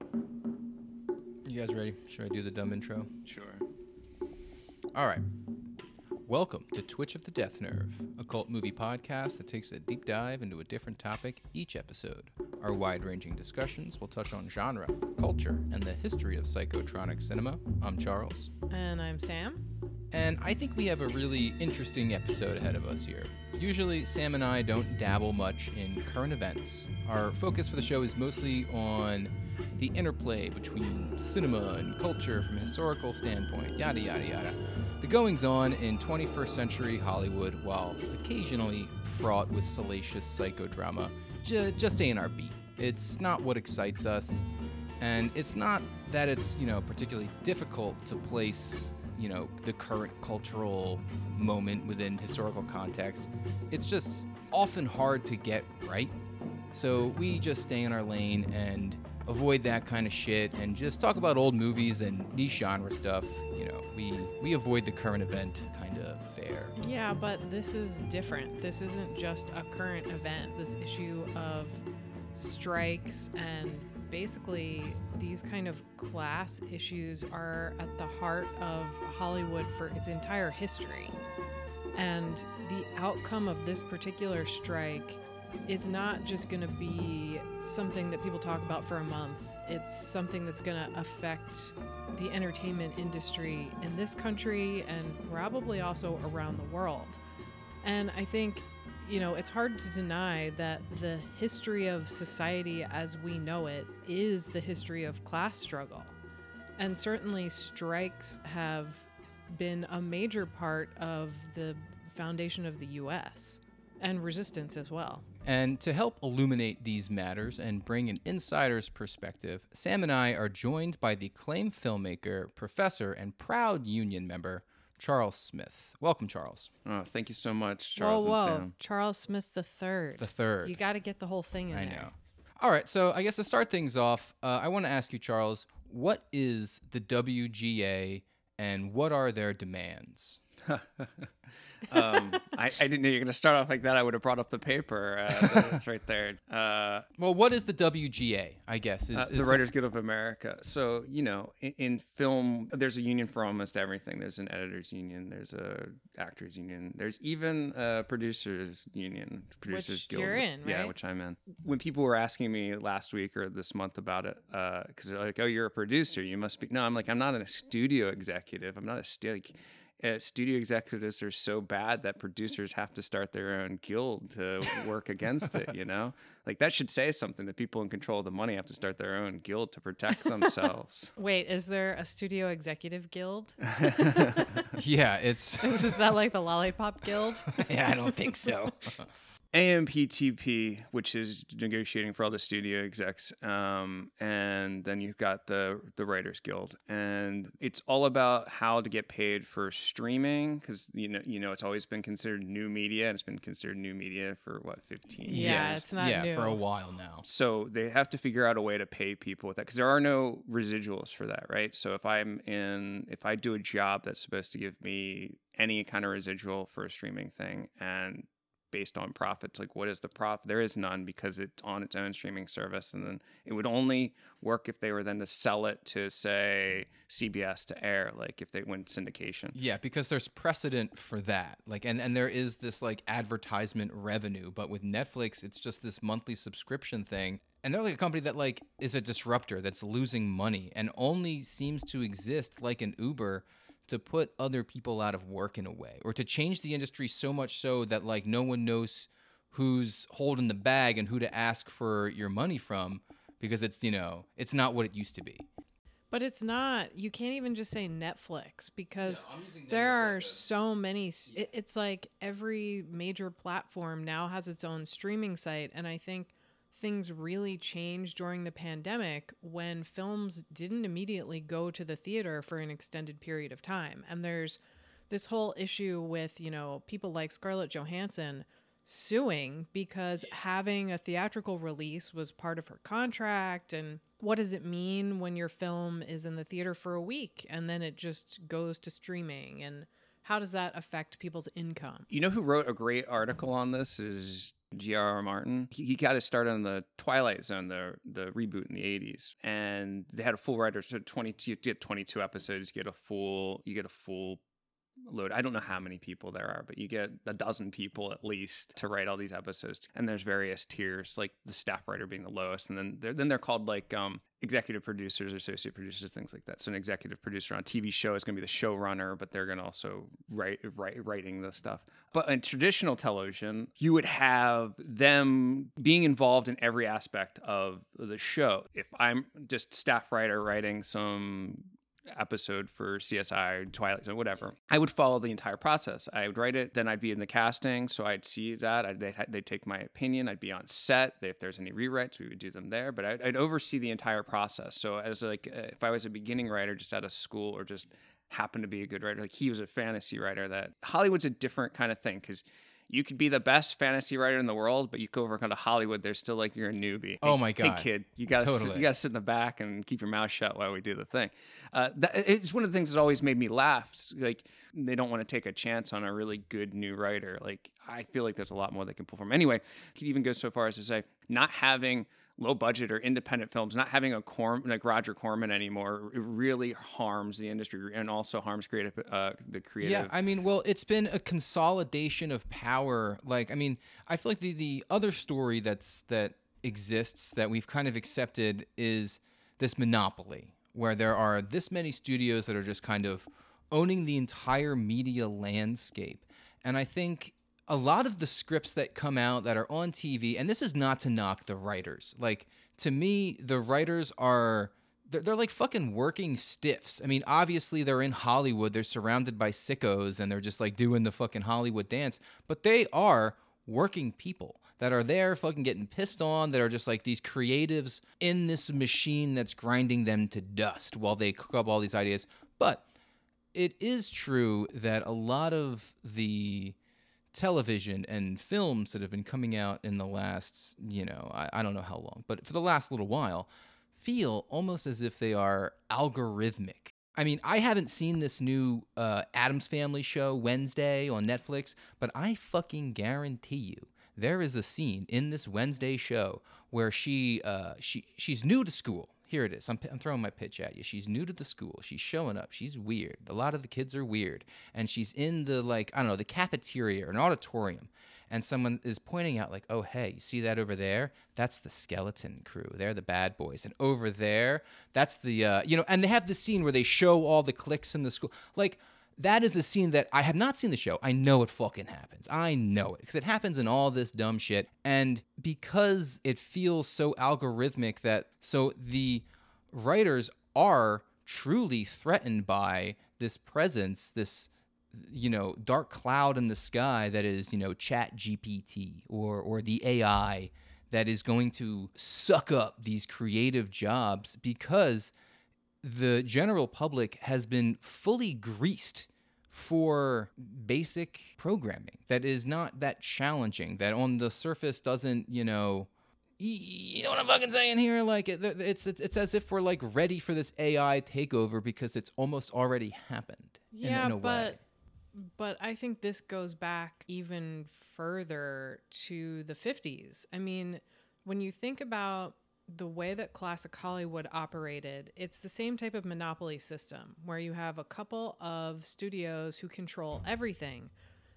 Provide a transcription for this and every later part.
You guys ready? Should I do the dumb intro? Sure. All right. Welcome to Twitch of the Death Nerve, a cult movie podcast that takes a deep dive into a different topic each episode. Our wide ranging discussions will touch on genre, culture, and the history of psychotronic cinema. I'm Charles. And I'm Samm. And I think we have a really interesting episode ahead of us here. Usually, Samm and I don't dabble much in current events. Our focus for the show is mostly on the interplay between cinema and culture from a historical standpoint, yada yada yada. The goings on in 21st century Hollywood, while occasionally fraught with salacious psychodrama, j- just ain't our beat. It's not what excites us, and it's not that it's, you know, particularly difficult to place you know the current cultural moment within historical context it's just often hard to get right so we just stay in our lane and avoid that kind of shit and just talk about old movies and niche genre stuff you know we we avoid the current event kind of fare Yeah, but this is different. This isn't just a current event. This issue of strikes and basically these kind of class issues are at the heart of Hollywood for its entire history. And the outcome of this particular strike is not just going to be something that people talk about for a month. It's something that's going to affect the entertainment industry in this country and probably also around the world. And I think, you know, it's hard to deny that the history of society as we know it is the history of class struggle. And certainly strikes have been a major part of the foundation of the US and resistance as well. And to help illuminate these matters and bring an insider's perspective, Samm and I are joined by the acclaimed filmmaker, professor, and proud union member, Charles Smith. Welcome, Charles. Oh, thank you so much, Charles whoa, whoa. and Samm. Charles Smith the third. The third. You got to get the whole thing in I there. know. All right, so I guess to start things off, uh, I want to ask you, Charles, what is the WGA and what are their demands? um, I, I didn't know you're going to start off like that. I would have brought up the paper. Uh, that's right there. Uh, Well, what is the WGA? I guess is, uh, is the Writers Guild of America. So you know, in, in film, there's a union for almost everything. There's an editors union. There's a actors union. There's even a producers union. Producers Which Guild. you're in, Yeah, right? which I'm in. When people were asking me last week or this month about it, because they're like, "Oh, you're a producer. You must be." No, I'm like, I'm not a studio executive. I'm not a stu- like, uh, studio executives are so bad that producers have to start their own guild to work against it. You know, like that should say something. that people in control of the money have to start their own guild to protect themselves. Wait, is there a studio executive guild? yeah, it's is that like the Lollipop Guild? yeah, I don't think so. AMPTP, which is negotiating for all the studio execs, um, and then you've got the the Writers Guild, and it's all about how to get paid for streaming because you know you know it's always been considered new media, and it's been considered new media for what fifteen Yeah, years. it's not yeah, for a while now. So they have to figure out a way to pay people with that because there are no residuals for that, right? So if I'm in, if I do a job that's supposed to give me any kind of residual for a streaming thing and based on profits, like what is the profit? There is none because it's on its own streaming service. And then it would only work if they were then to sell it to, say, CBS to air, like if they went syndication. Yeah, because there's precedent for that. Like and and there is this like advertisement revenue, but with Netflix it's just this monthly subscription thing. And they're like a company that like is a disruptor that's losing money and only seems to exist like an Uber to put other people out of work in a way or to change the industry so much so that like no one knows who's holding the bag and who to ask for your money from because it's you know, it's not what it used to be. But it's not. You can't even just say Netflix because there are so many. s- It, it's like every major platform now has its own streaming site. And I think things really changed during the pandemic when films didn't immediately go to the theater for an extended period of time. And there's this whole issue with, you know, people like Scarlett Johansson suing because having a theatrical release was part of her contract and what does it mean when your film is in the theater for a week and then it just goes to streaming and how does that affect people's income? You know who wrote a great article on this is G.R.R. Martin. He, he got his start on the Twilight Zone, the the reboot in the '80s, and they had a full writer. So 22, you get 22 episodes, you get a full, you get a full load. I don't know how many people there are, but you get a dozen people at least to write all these episodes. And there's various tiers, like the staff writer being the lowest, and then they're, then they're called like um, executive producers, associate producers, things like that. So an executive producer on a TV show is going to be the showrunner, but they're going to also write, write writing the stuff. But in traditional television, you would have them being involved in every aspect of the show. If I'm just staff writer writing some episode for CSI, Twilight Zone, whatever, I would follow the entire process. I would write it, then I'd be in the casting, so I'd see that. I'd, they'd, they'd take my opinion. I'd be on set. If there's any rewrites, we would do them there. But I'd, I'd oversee the entire process. So as like, uh, if I was a beginning writer just out of school or just happened to be a good writer, like he was a fantasy writer, that Hollywood's a different kind of thing because you could be the best fantasy writer in the world, but you go over to Hollywood, they're still like you're a newbie. Oh my God. Hey kid, you gotta Totally. sit, you gotta sit in the back and keep your mouth shut while we do the thing. Uh, that, it's one of the things that always made me laugh. Like they don't want to take a chance on a really good new writer. Like I feel like there's a lot more they can pull from. Anyway, could even go so far as to say not having low budget or independent films, not having a Corm like Roger Corman anymore, it really harms the industry and also harms creative uh, the creative. Yeah, I mean, well, it's been a consolidation of power. Like, I mean, I feel like the the other story that's that exists that we've kind of accepted is this monopoly, where there are this many studios that are just kind of owning the entire media landscape. And I think a lot of the scripts that come out that are on TV, and this is not to knock the writers. Like to me, the writers are they're, they're like fucking working stiffs. I mean, obviously they're in Hollywood, they're surrounded by sickos, and they're just like doing the fucking Hollywood dance. But they are working people that are there fucking getting pissed on that are just like these creatives in this machine that's grinding them to dust while they cook up all these ideas. But it is true that a lot of the television and films that have been coming out in the last, you know, I, I don't know how long, but for the last little while, feel almost as if they are algorithmic. I mean, I haven't seen this new uh, Addams Family show Wednesday on Netflix, but I fucking guarantee you there is a scene in this Wednesday show where she uh, she she's new to school. Here it is. I'm, I'm throwing my pitch at you. She's new to the school. She's showing up. She's weird. A lot of the kids are weird, and she's in the like I don't know the cafeteria or an auditorium, and someone is pointing out like, oh hey, you see that over there? That's the skeleton crew. They're the bad boys, and over there, that's the uh, you know. And they have the scene where they show all the cliques in the school, like that is a scene that I have not seen the show. I know it fucking happens. I know it because it happens in all this dumb shit. And because it feels so algorithmic that so the writers are truly threatened by this presence, this you know dark cloud in the sky that is you know chat gpt or or the ai that is going to suck up these creative jobs because the general public has been fully greased for basic programming that is not that challenging that on the surface doesn't you know you know what I'm fucking saying here? Like it, it's, it's it's as if we're like ready for this AI takeover because it's almost already happened. in- Yeah, in a but way. but I think this goes back even further to the 50s. I mean, when you think about the way that classic Hollywood operated, it's the same type of monopoly system where you have a couple of studios who control everything,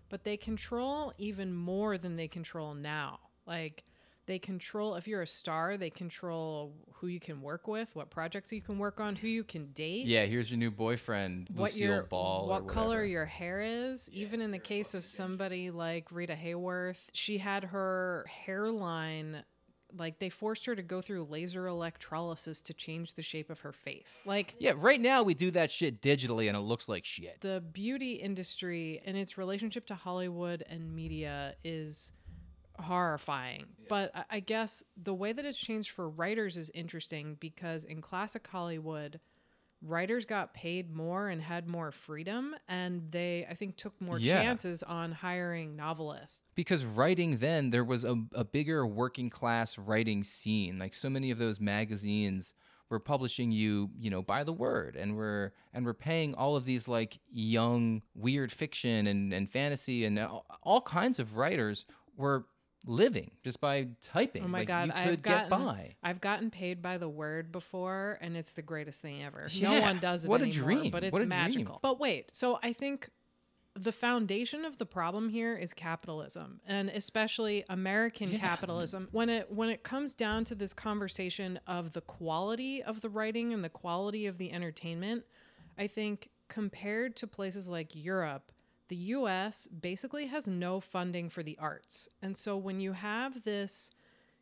but they control even more than they control now. Like they control if you're a star, they control who you can work with, what projects you can work on, who you can date yeah, here's your new boyfriend, what Lucille your Ball. or what color your hair is. Even in the case of somebody like Rita Hayworth, she had her hairline like they forced her to go through laser electrolysis to change the shape of her face. Like Yeah, right now we do that shit digitally and it looks like shit. the beauty industry and its relationship to Hollywood and media is horrifying. But I- I guess the way that it's changed for writers is interesting because in classic Hollywood, writers got paid more and had more freedom and they I think took more Yeah. chances on hiring novelists. because writing then there was a, a bigger working class writing scene like so many of those magazines we're publishing you, you know, by the word, and we're and we're paying all of these like young weird fiction and and fantasy and all, all kinds of writers were living just by typing. Oh my like, god, you could I've get gotten by. I've gotten paid by the word before, and it's the greatest thing ever. Yeah, no one does it what a anymore, dream, but it's what a dream. magical. But wait, so I think the foundation of the problem here is capitalism, and especially American Yeah. capitalism. When it when it comes down to this conversation of the quality of the writing and the quality of the entertainment, I think compared to places like Europe, the US basically has no funding for the arts. And so when you have this,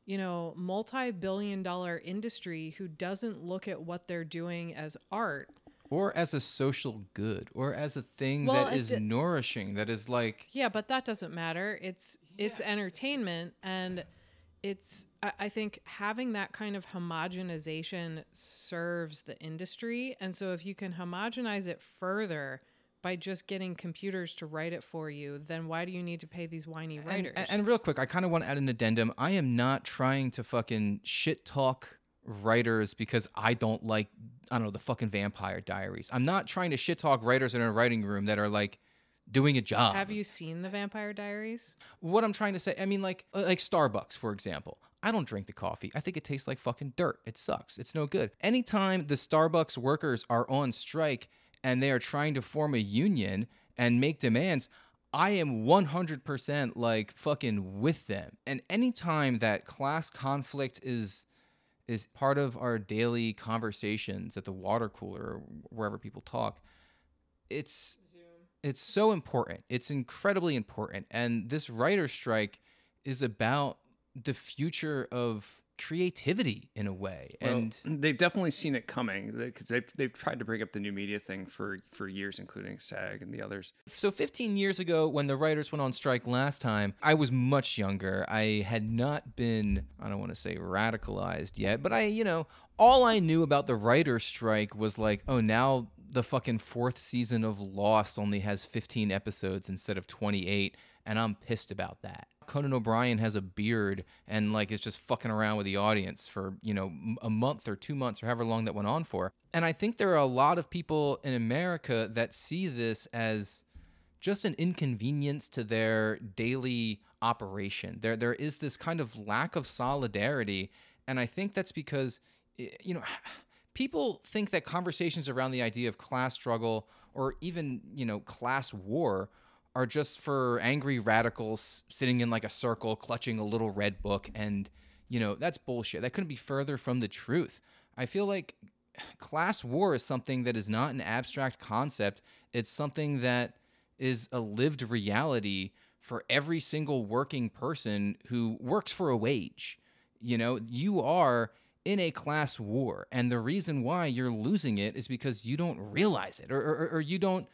you know, multi billion dollar industry who doesn't look at what they're doing as art, or as a social good, or as a thing Well, that is d- nourishing, that is like yeah, but that doesn't matter. It's it's entertainment and it's I, I think having that kind of homogenization serves the industry. And so if you can homogenize it further by just getting computers to write it for you, then why do you need to pay these whiny writers? and, and real quick, I kind of want to add an addendum. I am not trying to fucking shit talk writers because I don't like I don't know the fucking Vampire Diaries. I'm not trying to shit talk writers in a writing room that are like doing a job. Have you seen the Vampire Diaries? what I'm trying to say, I mean, like uh, like Starbucks, for example. I don't drink the coffee. I think it tastes like fucking dirt. It sucks. It's no good. Anytime the Starbucks workers are on strike and they are trying to form a union and make demands, I am 100% like fucking with them. And anytime that class conflict is is part of our daily conversations at the water cooler or wherever people talk, it's it's so important. It's incredibly important. And this writer strike is about the future of creativity in a way. Well, and they've definitely seen it coming because they've they've tried to bring up the new media thing for for years, including SAG and the others. so 15 years ago when the writers went on strike last time, I was much younger. I had not been, I don't want to say radicalized yet, but I, you know, all I knew about the writer strike was like, oh, now the fucking fourth season of Lost only has 15 episodes instead of 28, and I'm pissed about that. Conan O'Brien has a beard and like is just fucking around with the audience for, you know, a month or 2 months or however long that went on for. And I think there are a lot of people in America that see this as just an inconvenience to their daily operation. There there is this kind of lack of solidarity and I think that's because you know people think that conversations around the idea of class struggle or even, you know, class war are just for angry radicals sitting in like a circle clutching a little red book and you know, that's bullshit. That couldn't be further from the truth. I feel like class war is something that is not an abstract concept. It's something that is a lived reality for every single working person who works for a wage. You know, you are in a class war, and the reason why you're losing it is because you don't realize it, or, or, or you don't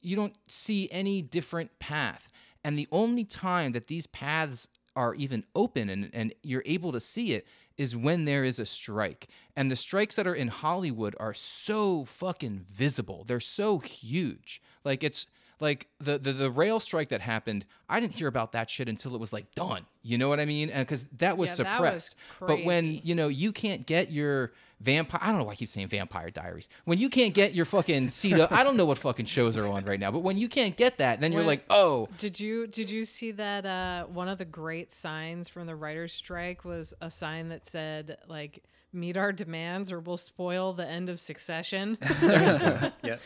you don't see any different path. And the only time that these paths are even open and, and you're able to see it is when there is a strike. And the strikes that are in Hollywood are so fucking visible. They're so huge. Like it's like the the, the rail strike that happened, I didn't hear about that shit until it was like done. You know what I mean? And because that was Yeah, that was suppressed. but when you know you can't get your vampire i don't know why i keep saying vampire diaries when you can't get your fucking seat up i don't know what fucking shows are on right now but when you can't get that then you're like oh Did you did you see that uh, one of the great signs from the writers' strike was a sign that said like meet our demands or we'll spoil the end of Succession. yeah,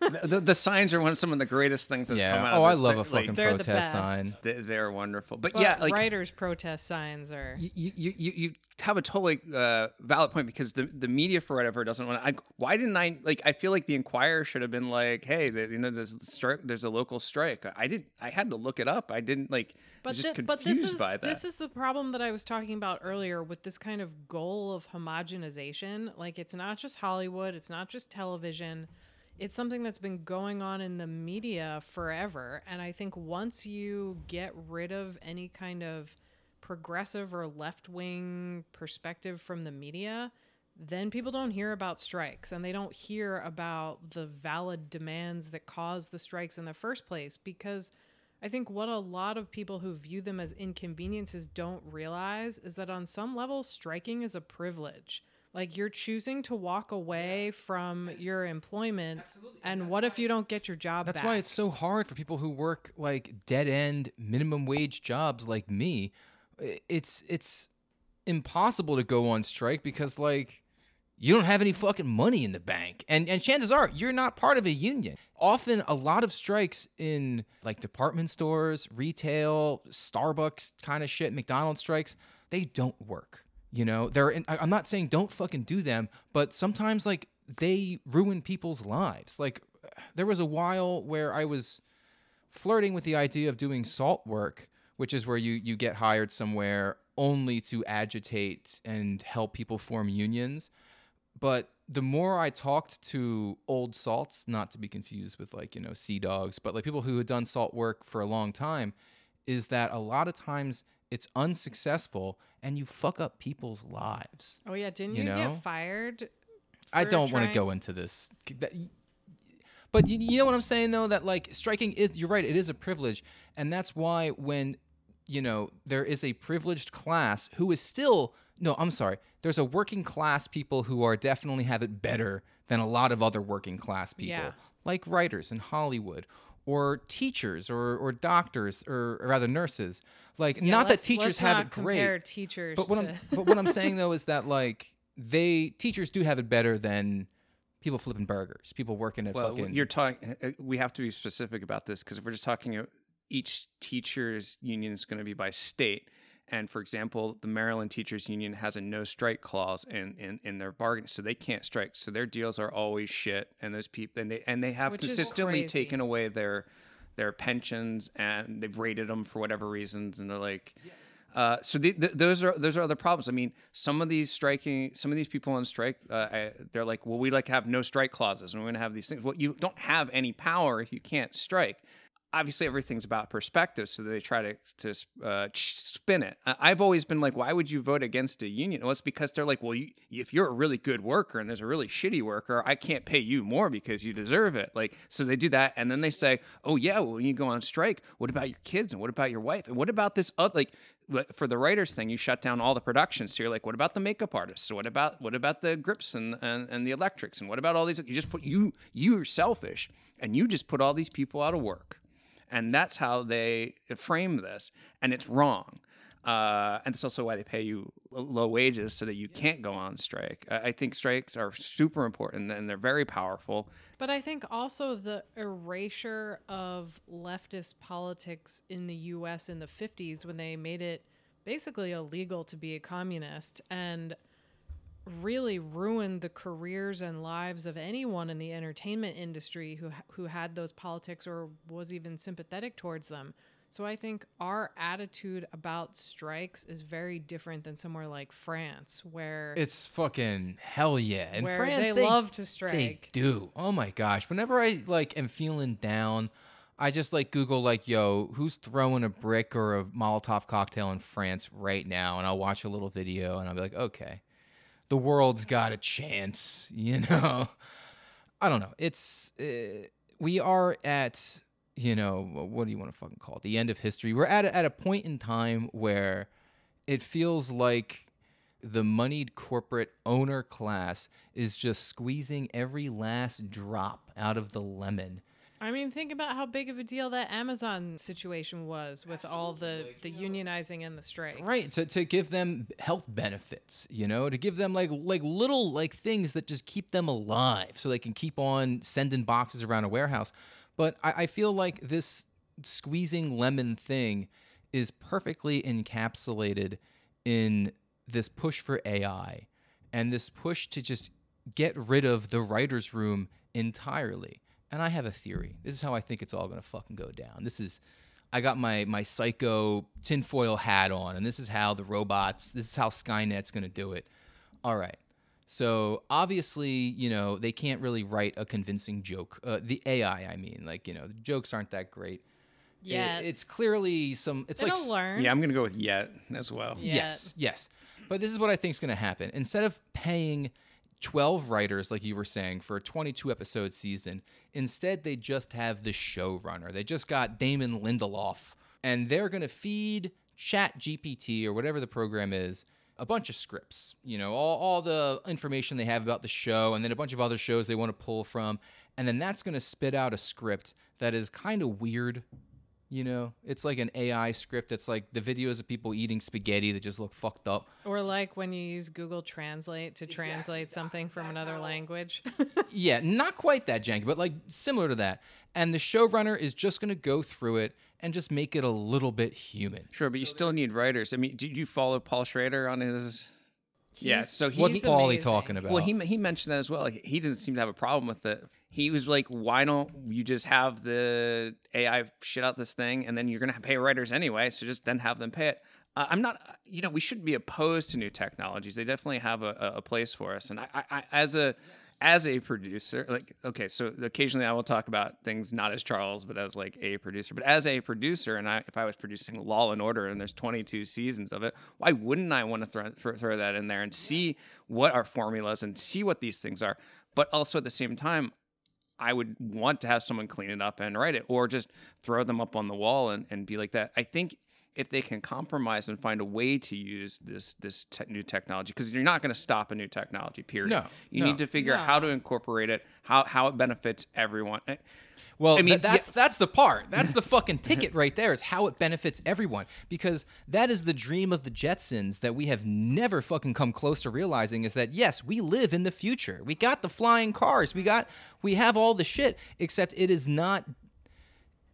the, the, the signs are one of some of the greatest things that yeah come out. oh of i love thing. a fucking Like, They're the protest best. sign they, they're wonderful, but, But yeah, like writers' protest signs are. you, you, you, you have a totally uh, valid point because the, the media for whatever doesn't want to. Why didn't I like? I feel like the Inquirer should have been like, hey, the, you know, there's a strike, there's a local strike. I did. I had to look it up. I didn't like. But, just thi- confused but this is by that. this is the problem that I was talking about earlier with this kind of goal of homogenization. Like it's not just Hollywood, it's not just television. It's something that's been going on in the media forever. And I think once you get rid of any kind of progressive or left wing perspective from the media, then people don't hear about strikes and they don't hear about the valid demands that cause the strikes in the first place because I think what a lot of people who view them as inconveniences don't realize is that on some level striking is a privilege. Like you're choosing to walk away from your employment, and what if you don't get your job That's back? why it's so hard for people who work like dead end minimum wage jobs like me. It's it's impossible to go on strike because like you don't have any fucking money in the bank. And and chances are you're not part of a union. Often a lot of strikes in like department stores, retail, Starbucks kind of shit, McDonald's strikes, they don't work. You know, they're in, I'm not saying don't fucking do them, but sometimes like they ruin people's lives. Like there was a while where I was flirting with the idea of doing salt work, which is where you you get hired somewhere only to agitate and help people form unions. But the more I talked to old salts, not to be confused with like, you know, sea dogs, but like people who had done salt work for a long time, is that a lot of times it's unsuccessful and you fuck up people's lives. oh yeah, didn't you you, know? get fired? I don't want to go into this. But you, you know what I'm saying though that like striking is you're right it is a privilege and that's why when you know there is a privileged class who is still no I'm sorry there's a working class people who are definitely have it better than a lot of other working class people Yeah. like writers in Hollywood or teachers or or doctors or, or rather nurses like Yeah, not that teachers let's have not it great Teachers, but what to, I'm but what I'm saying though is that like they teachers do have it better than people flipping burgers, people working at Well, fucking. you're talking. We have to be specific about this because if we're just talking, uh, each teachers union is going to be by state. And for example, the Maryland Teachers Union has a no strike clause in, in, in their bargain, so they can't strike. So their deals are always shit. And those people, and they and they have Which consistently taken away their their pensions and they've rated them for whatever reasons. And they're like, uh, so the, the, those are those are other problems. I mean, some of these striking, some of these people on strike, uh, I, they're like, well, we like have no strike clauses, and we're going to have these things. Well, you don't have any power if you can't strike. Obviously, everything's about perspective, so they try to to uh, spin it. I've always been like, why would you vote against a union? Well, it's because they're like, well, you, if you're a really good worker and there's a really shitty worker, I can't pay you more because you deserve it. Like, so they do that, and then they say, oh yeah, well, when you go on strike, what about your kids and what about your wife and what about this other like for the writers thing, you shut down all the productions. So you're like, what about the makeup artists? What about what about the grips and, and, and the electrics? And what about all these? You just put you you're selfish and you just put all these people out of work. And that's how they frame this. And it's wrong. Uh, and that's also why they pay you low wages so that you can't go on strike. I, I think strikes are super important and they're very powerful. But I think also the erasure of leftist politics in the US in the 50s when they made it basically illegal to be a communist and really ruined the careers and lives of anyone in the entertainment industry who who had those politics or was even sympathetic towards them. So I think our attitude about strikes is very different than somewhere like France where it's fucking hell yeah. In where France, they, love to strike. They do. Oh my gosh. Whenever I like am feeling down, I just like Google like, yo, who's throwing a brick or a Molotov cocktail in France right now? And I'll watch a little video and I'll be like, okay, the world's got a chance, you know? I don't know. It's uh, we are at you know what do you want to fucking call it? The end of history. We're at a, at a point in time where it feels like the moneyed corporate owner class is just squeezing every last drop out of the lemon. I mean, think about how big of a deal that Amazon situation was with all the, the unionizing and the strikes. Right, to, to give them health benefits, you know, to give them like like little like things that just keep them alive so they can keep on sending boxes around a warehouse. But I, I feel like this squeezing lemon thing is perfectly encapsulated in this push for AI and this push to just get rid of the writer's room entirely. And I have a theory. This is how I think it's all gonna fucking go down. This is I got my my psycho tinfoil hat on, and this is how the robots, this is how Skynet's gonna do it. All right. So obviously, you know, they can't really write a convincing joke. Uh, the AI, I mean, like you know, the jokes aren't that great. It- Yeah. it's clearly some. It's It'll like s- learn. Yeah, I'm going to go with yet as well. Yeah. Yes, yes. But this is what I think is going to happen. Instead of paying 12 writers, like you were saying, for a 22 episode season, instead they just have the showrunner. They just got Damon Lindelof, and they're going to feed Chat GPT or whatever the program is a bunch of scripts, you know, all, all the information they have about the show, and then a bunch of other shows they want to pull from. And then that's going to spit out a script that is kind of weird. You know, it's like an AI script that's like the videos of people eating spaghetti that just look fucked up. Or like when you use Google Translate to translate something from another language. yeah, not quite that janky, but like similar to that. And the showrunner is just going to go through it and just make it a little bit human. Sure, but you still need writers. I mean, did you follow Paul Schrader on his? yeah, so he, What's He's Paulie talking about? well, he he mentioned that as well. Like, he doesn't seem to have a problem with it. He was like, "Why don't you just have the AI shit out this thing, and then you're gonna pay writers anyway? So just then have them pay it." Uh, I'm not, you know, we shouldn't be opposed to new technologies. They definitely have a, a place for us. And I, I, I as a as a producer, like, okay, so occasionally I will talk about things not as Charles, but as like a producer. But as a producer, and I, if I was producing Law and Order, and there's 22 seasons of it, why wouldn't I want to throw, throw, throw that in there and see what our formulas and see what these things are? But also at the same time, I would want to have someone clean it up and write it, or just throw them up on the wall and, and be like that. I think if they can compromise and find a way to use this this te- new technology, because you're not going to stop a new technology. Period. No, you no. need to figure out how to incorporate it, how how it benefits everyone. Eh, Well, I mean, th- that's that's the part. That's the fucking ticket right there. Is how it benefits everyone because that is the dream of the Jetsons that we have never fucking come close to realizing. Is that yes, we live in the future. We got the flying cars. We got we have all the shit. Except it is not.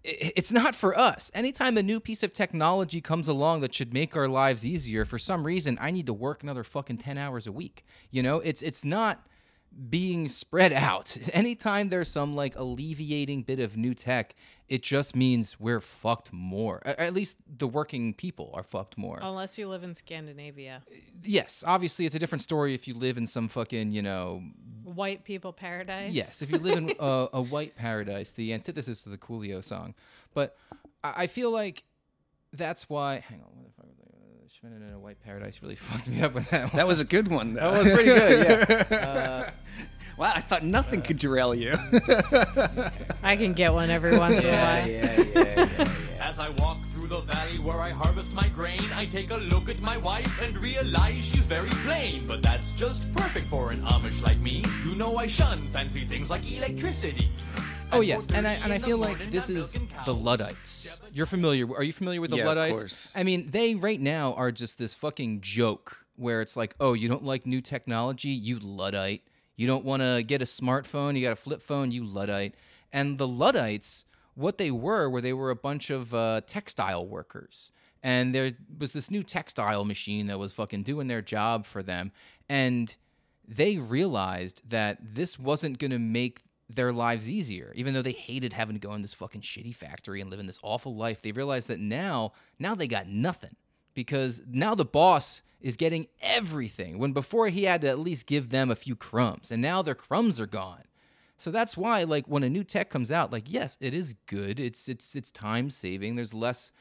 It's not for us. Anytime a new piece of technology comes along that should make our lives easier, for some reason, I need to work another fucking ten hours a week. You know, it's it's not being spread out. Anytime there's some like alleviating bit of new tech, it just means we're fucked more. At least the working people are fucked more. Unless you live in Scandinavia. Yes, obviously it's a different story if you live in some fucking, you know, White people paradise. yes, if you live in uh, a, a white paradise, the antithesis to the Coolio song. But I, I feel like that's why. Hang on, what the fuck was I? Schmidt in a white paradise really fucked me up with that one. that was a good one. Though. That was pretty good, yeah. Uh, wow, I thought nothing could derail you. I can get one every once in a yeah, while. yeah, yeah, yeah, yeah. As I walk through the valley where I harvest my grain, I take a look at my wife and realize she's very plain. But that's just perfect for an Amish like me. You know I shun fancy things like electricity. Oh yes, and I and I feel like this is the. Luddites. You're familiar? Are you familiar with the Yeah, of Luddites? course. I mean, they right now are just this fucking joke where it's like, oh, you don't like new technology, you Luddite. You don't want to get a smartphone, you got a flip phone, you Luddite. And the Luddites, what they were, were they were a bunch of uh, textile workers. And there was this new textile machine that was fucking doing their job for them. And they realized that this wasn't going to make their lives easier. Even though they hated having to go in this fucking shitty factory and live in this awful life they realized that now now they got nothing. Because now the boss is getting everything when before he had to at least give them a few crumbs and now their crumbs are gone. So that's why like when a new tech comes out like yes it is good. It's it's it's time saving. There's less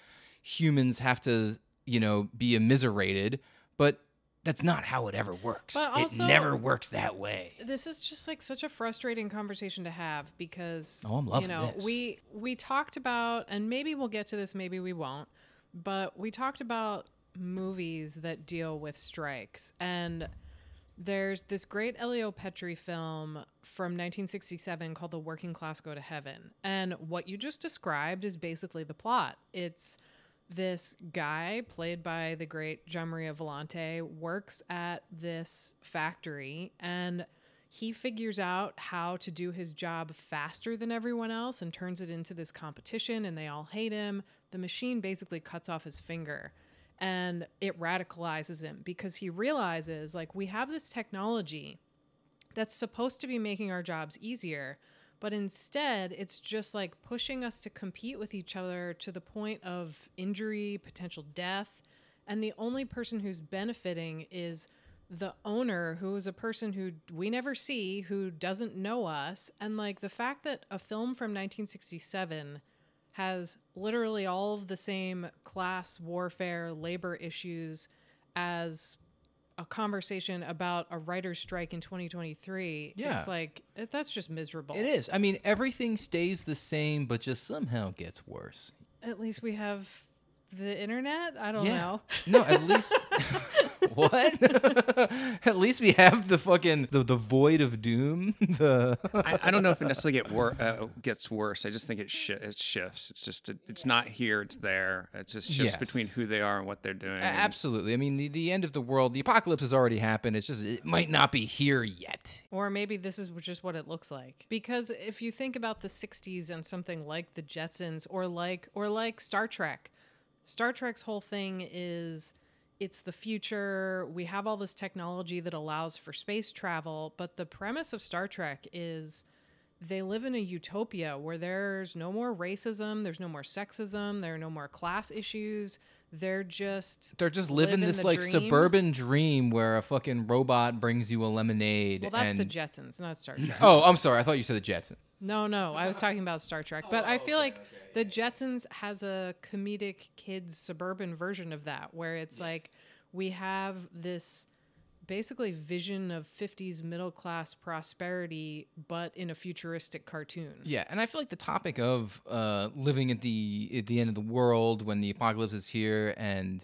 humans have to you know be immiserated. But that's not how it ever works also- it never works that way This is just like such a frustrating conversation to have because Oh, I'm loving you know this. we we talked about and maybe we'll get to this maybe we won't but we talked about movies that deal with strikes and there's this great Elio Petri film from 1967 called The Working Class Go to Heaven. And what you just described is basically the plot. It's this guy, played by the great Gian Maria Volonté, works at this factory and he figures out how to do his job faster than everyone else and turns it into this competition and they all hate him. The machine basically cuts off his finger and it radicalizes him because he realizes like we have this technology that's supposed to be making our jobs easier but instead it's just like pushing us to compete with each other to the point of injury potential death and the only person who's benefiting is the owner who is a person who we never see who doesn't know us and like the fact that a film from 1967 has literally all of the same class warfare labor issues as a conversation about a writer's strike in 2023 Yeah. it's like it- that's just miserable It is. I mean, everything stays the same, but just somehow gets worse. at least we have the internet? I don't yeah. know. No, at least what? at least we have the fucking the, the void of doom. The I, I don't know if it necessarily get wor- uh, gets worse. I just think it, shi it shifts. It's just it's not here. It's there. It just shifts between who they are and what they're doing. A- Absolutely. I mean, the, the end of the world, the apocalypse has already happened. It's just, it might not be here yet. Or maybe this is just what it looks like. Because if you think about the 60s and something like the Jetsons or like or like Star Trek. Star Trek's whole thing is it's the future. We have all this technology that allows for space travel, but the premise of Star Trek is they live in a utopia where there's no more racism, there's no more sexism, there are no more class issues. They're just They're just living Living this like dream. suburban dream where a fucking robot brings you a lemonade. well, that's and... the Jetsons, not Star Trek. Oh, I'm sorry. I thought you said the Jetsons. No, no, I was talking about Star Trek. But oh, I feel like the Jetsons has a comedic kids suburban version of that where it's like we have this basically vision of 50s middle class prosperity but in a futuristic cartoon. Yeah, and I feel like the topic of uh, living at the at the end of the world when the apocalypse is here, and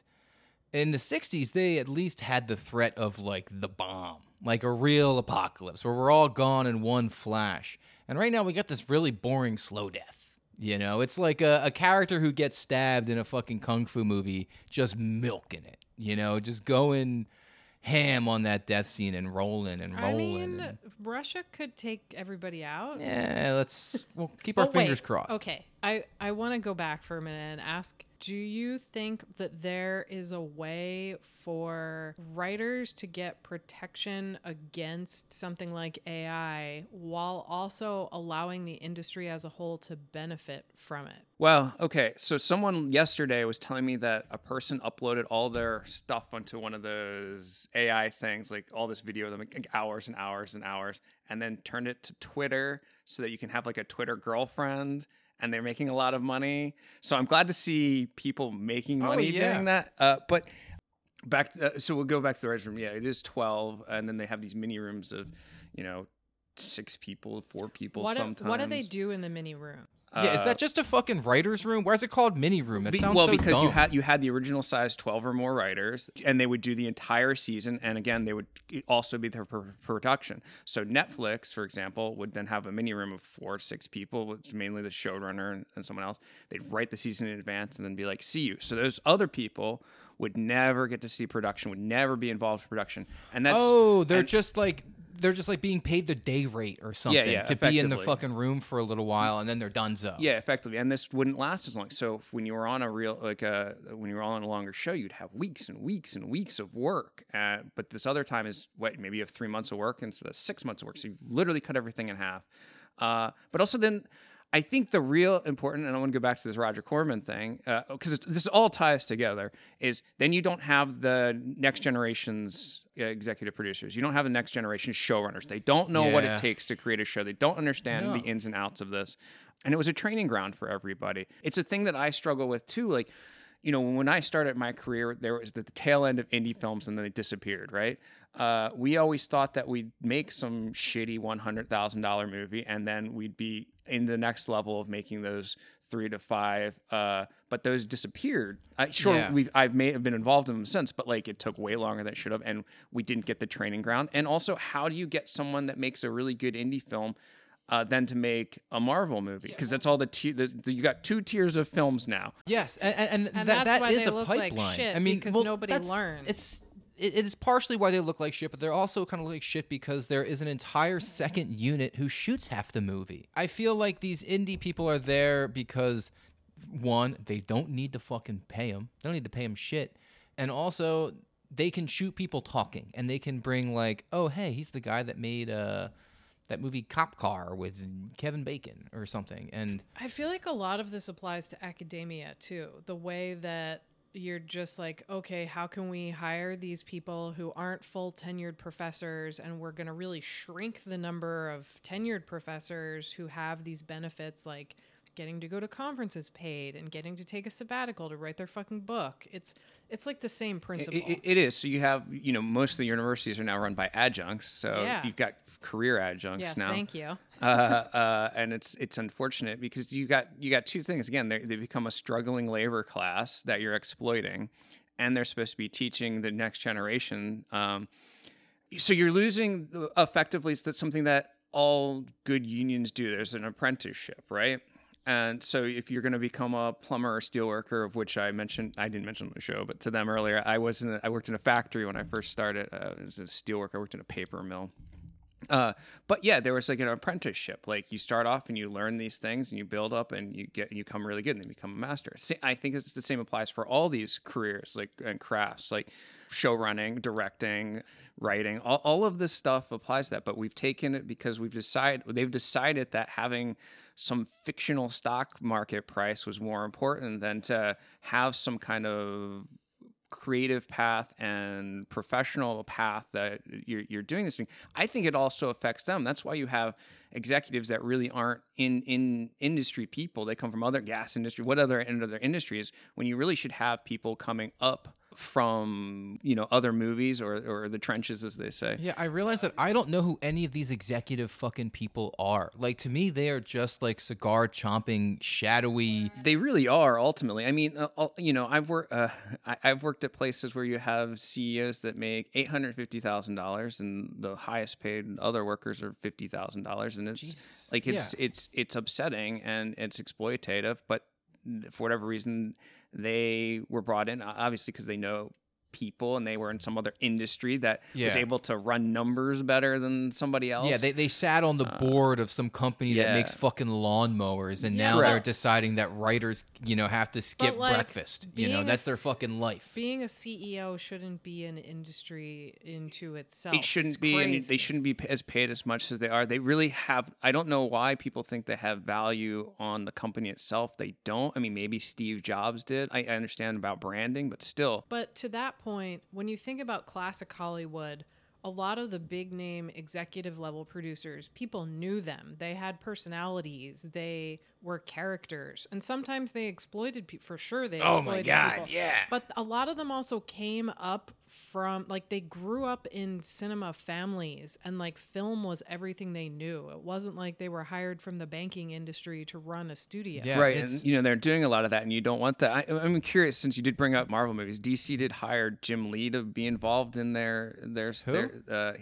in the '60s they at least had the threat of like the bomb, like a real apocalypse where we're all gone in one flash. And right now we got this really boring slow death. You know, it's like a, a character who gets stabbed in a fucking kung fu movie, just milking it. You know, just going ham on that death scene and rolling and rolling. I mean, and- Russia could take everybody out. yeah, let's we'll keep our But wait, fingers crossed. Okay, I I want to go back for a minute and ask: Do you think that there is a way for writers to get protection against something like AI while also allowing the industry as a whole to benefit from it? Well, okay. So someone yesterday was telling me that a person uploaded all their stuff onto one of those AI things, like all this video of them, like hours and hours and hours, and then turned it to Twitter so that you can have like a Twitter girlfriend. And they're making a lot of money. So I'm glad to see people making Oh, money yeah. doing that. Uh, but back, to, uh, so we'll go back to the writers' room. Yeah, it is 12, and then they have these mini rooms of, you know, six people, four people. What do, sometimes. what do they do in the mini room? Yeah, is Uh, that just a fucking writer's room? Why is it called mini room? It Be- sounds well, so because you had you had the original size twelve or more writers, and they would do the entire season. And again, they would also be there for production. So Netflix, for example, would then have a mini room of four, six people, which mainly the showrunner and, and someone else. They'd write the season in advance and then be like, "See you." So those other people would never get to see production, would never be involved in production, and that's oh, they're and- just like they're just like being paid the day rate or something yeah, to be in the fucking room for a little while and then they're donezo. Yeah, effectively, and this wouldn't last as long. So if- when you were on a real like a when you were on a longer show, you'd have weeks and weeks and weeks of work. Uh, but this other time is what maybe you have three months of work instead of six months of work. So you've literally cut everything in half. Uh, but also then. I think the real important, and I want to go back to this Roger Corman thing, because this all ties together, is then you don't have the next generation's uh, executive producers. You don't have the next generation showrunners. They don't know what it takes to create a show. They don't understand No. the ins and outs of this. And it was a training ground for everybody. It's a thing that I struggle with too. Like, you know, when I started my career, there was the tail end of indie films and then they disappeared, right? Uh, we always thought that we'd make some shitty $100,000 movie and then we'd be in the next level of making those three to five. Uh, but those disappeared. I, sure, Yeah. we I've may have been involved in them since, but like it took way longer than it should have, and we didn't get the training ground. And also, how do you get someone that makes a really good indie film? Uh, then to make a Marvel movie because that's all the, tier the, the you got two tiers of films now. Yes, and and, and, And that, that's that why is they a look like pipeline. shit, I mean, because well, nobody that's- learns. It's it, it is partially why they look like shit, but they're also kind of like shit because there is an entire second unit who shoots half the movie. I feel like these indie people are there because one, they don't need to fucking pay them. They don't need to pay them shit, and also they can shoot people talking, and they can bring like, oh hey, he's the guy that made uh that movie Cop Car with Kevin Bacon or something, and I feel like a lot of this applies to academia too. The way that you're just like, okay, how can we hire these people who aren't full tenured professors and we're going to really shrink the number of tenured professors who have these benefits like getting to go to conferences paid and getting to take a sabbatical to write their fucking book. It's it's like the same principle. it- it is. So you have, you know, most of the universities are now run by adjuncts. So Yeah. you've got career adjuncts yes, now. thank you. uh, uh, and it's it's unfortunate because you got you got two things again they they become a struggling labor class that you're exploiting, and they're supposed to be teaching the next generation. Um, so you're losing effectively it's that something that all good unions do. There's an apprenticeship, right? And so if you're going to become a plumber or steel worker, of which I mentioned, I didn't mention on the show, but to them earlier, I was in a, I worked in a factory when I first started uh, as a steel worker. I worked in a paper mill. Uh, but yeah, there was like an apprenticeship. Like you start off and you learn these things and you build up and you get you come really good and then become a master. I think it's the same applies for all these careers like and crafts like show running, directing, writing. All, all of this stuff applies to that. But we've taken it because we've decided they've decided that having some fictional stock market price was more important than to have some kind of creative path and professional path that you're, you're doing this thing. I think it also affects them. That's why you have executives that really aren't in in industry people. They come from other gas industry what other end of their industries when you really should have people coming up from you know other movies or or the trenches as they say Yeah, I realize that I don't know who any of these executive fucking people are. Like to me, they are just like cigar chomping, shadowy. They really are ultimately. I mean, uh, uh, you know, I've worked. Uh, I, I've worked at places where you have CEOs that make eight hundred fifty thousand dollars, and the highest paid other workers are fifty thousand dollars, and it's Jesus. like it's Yeah. it's it's upsetting and it's exploitative. But for whatever reason, they were brought in, obviously because they know people and they were in some other industry that was able to run numbers better than somebody else. Yeah, they, they sat on the uh, board of some company that makes fucking lawnmowers, and Yeah. now they're deciding that writers, you know, have to skip like, breakfast. You know, that's their fucking life. Being a CEO shouldn't be an industry into itself. it shouldn't It's be and they shouldn't be as paid as much as they are they really have i don't know why people think they have value on the company itself they don't i mean maybe steve jobs did i, I understand about branding but still But to that point, when you think about classic Hollywood, a lot of the big name executive level producers, people knew them. They had personalities. They were characters, and sometimes they exploited people. For sure, they Oh my exploited God, people. yeah. But a lot of them also came up from like they grew up in cinema families, and like film was everything they knew. It wasn't like they were hired from the banking industry to run a studio. Yeah, right it's- and you know they're doing a lot of that and you don't want that I, i'm curious since you did bring up marvel movies dc did hire jim lee to be involved in their their, their uh,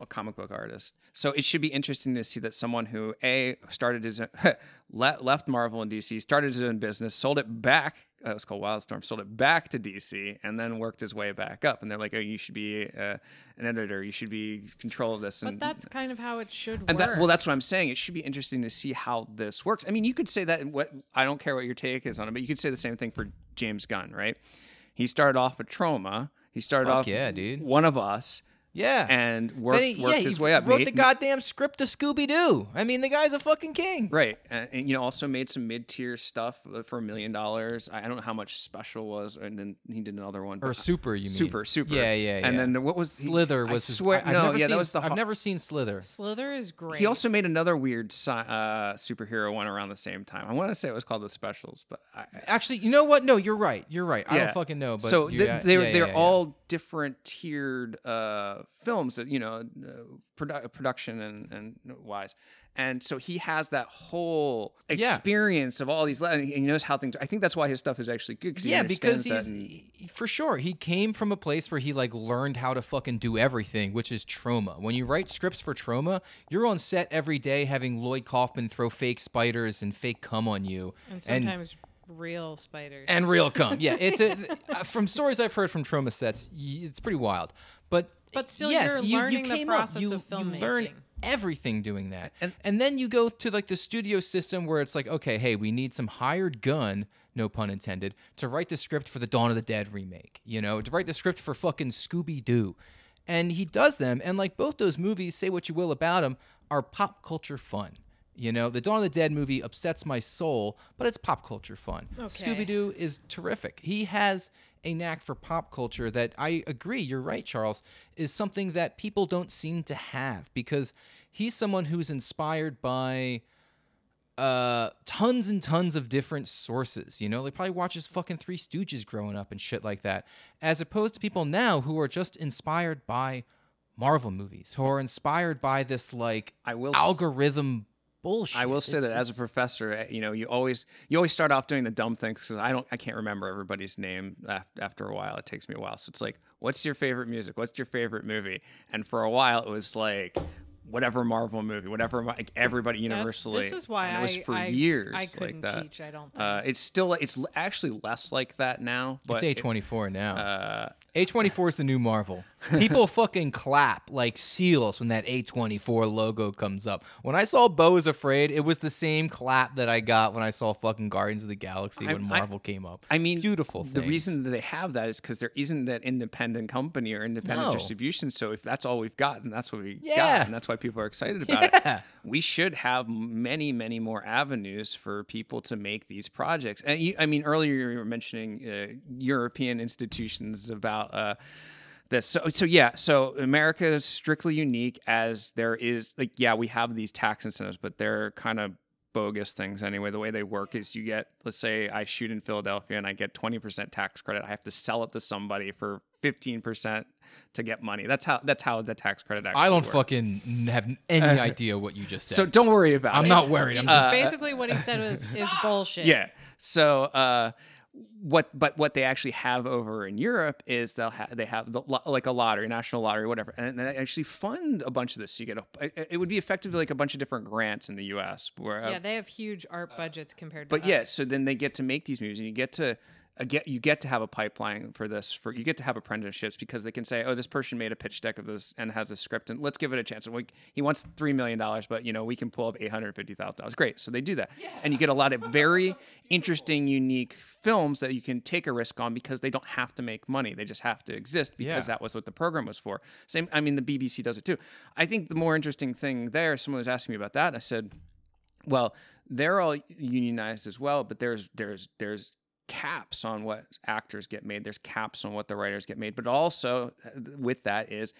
a comic book artist so it should be interesting to see that someone who a started his le- left marvel and dc started his own business sold it back uh, it was called Wildstorm, sold it back to DC, and then worked his way back up. And they're like, "Oh, you should be uh, an editor. You should be control of this." But and that's kind of how it should and work. that well, that's what I'm saying. It should be interesting to see how this works. I mean, you could say that. in What I don't care what your take is on it, but you could say the same thing for James Gunn, right? He started off at Troma. He started Fuck off, yeah, dude. one of us, Yeah. and worked, he- worked yeah, his he way up. Wrote Made- the goddamn script to Scooby Doo. I mean, the guy's a fucking king. Right, and, and you know, also made some mid-tier stuff for a million dollars. I I don't know how much special was, and then he did another one. Or super, you mean? super, super. Yeah, yeah, yeah. And then what was he- Slither I was his. swear, I, have no, never yeah, seen, that was the. I've never seen Slither. Slither is great. He also made another weird sci- uh, superhero one around the same time. I want to say it was called the Specials, but I, Actually, you know what? No, you're right. You're right. I don't fucking know. But so you- they, yeah, they're yeah, they're yeah, yeah. all different tiered uh, films that you know uh, produ- production and and wise. And so he has that whole Yeah. experience of all these. le- And he knows how things. I think that's why his stuff is actually good. 'cause he Yeah, because he's and- for sure he came from a place where he like learned how to fucking do everything, which is Troma. When you write scripts for Troma, you're on set every day having Lloyd Kaufman throw fake spiders and fake cum on you, and sometimes real spiders. and real cum. Yeah, it's a from stories I've heard from Troma sets. It's pretty wild, but But still, yes, you're you, learning you the came up. process You, of you learn filmmaking. everything doing that, And- and and then you go to like the studio system where it's like, okay, hey, we need some hired gun. No pun intended. To write the script for the Dawn of the Dead remake, you know, to write the script for fucking Scooby Doo, and he does them. And like both those movies, say what you will about them, are pop culture fun. You know, the Dawn of the Dead movie upsets my soul, but it's pop culture fun. Okay. Scooby Doo is terrific. He has a knack for pop culture that I agree, you're right, Charles, is something that people don't seem to have because he's someone who's inspired by uh tons and tons of different sources you know they probably watches fucking three stooges growing up and shit like that as opposed to people now who are just inspired by marvel movies who are inspired by this like I will algorithm bullshit I will say It's- that as a professor, eh, you know, you always you always start off doing the dumb things because I don't I can't remember everybody's name after a while. It takes me a while. So it's like, what's your favorite music? What's your favorite movie? And for a while, it was like whatever Marvel movie, whatever like everybody That's- universally. This is why and it was I, for I, years I couldn't like that. teach. I don't. Think. Uh, it's still it's actually less like that now. But it's A24 now. uh, A24 is the new Marvel. People fucking clap like seals when that A24 logo comes up. When I saw Beau is Afraid, it was the same clap that I got when I saw fucking Guardians of the Galaxy I- when I- Marvel came up. I mean, beautiful. The reason that they have that is because there isn't that independent company or independent No. distribution. So if that's all we've got, then that's what we Yeah. got, and that's why people are excited about Yeah. it. We should have many, many more avenues for people to make these projects. And you, I mean, earlier you were mentioning uh, European institutions about. Uh, this. So, so yeah, so America is strictly unique as there is like yeah, we have these tax incentives, but they're kind of bogus things anyway. The way they work is you get let's say I shoot in Philadelphia and I get 20% tax credit. I have to sell it to somebody for 15% to get money. That's how that's how the tax credit actually I don't works. fucking have any idea what you just said. So don't worry about it. I'm not worried. I'm It's just basically what he said was is bullshit. Yeah. So uh what but what they actually have over in Europe is they'll have they have the, like a lottery, national lottery, whatever, and they actually fund a bunch of this. So you get a, it- it would be effectively like a bunch of different grants in the U.S. Where uh, Yeah, they have huge art budgets compared to. but us. yeah, so then they get to make these movies, and you get to get you get to have a pipeline for this. For you get to have apprenticeships because they can say, oh, this person made a pitch deck of this and has a script, and let's give it a chance. And we, he wants three million dollars, but you know we can pull up eight hundred fifty thousand dollars. Great, so they do that, and you get a lot of very interesting, unique films that you can take a risk on because they don't have to make money; they just have to exist because Yeah. that was what the program was for. Same, I mean, the BBC does it too. I think the more interesting thing there, someone was asking me about that. I said well they're all unionized as well but there's there's there's caps on what actors get made. There's caps on what the writers get made. But also uh, with that is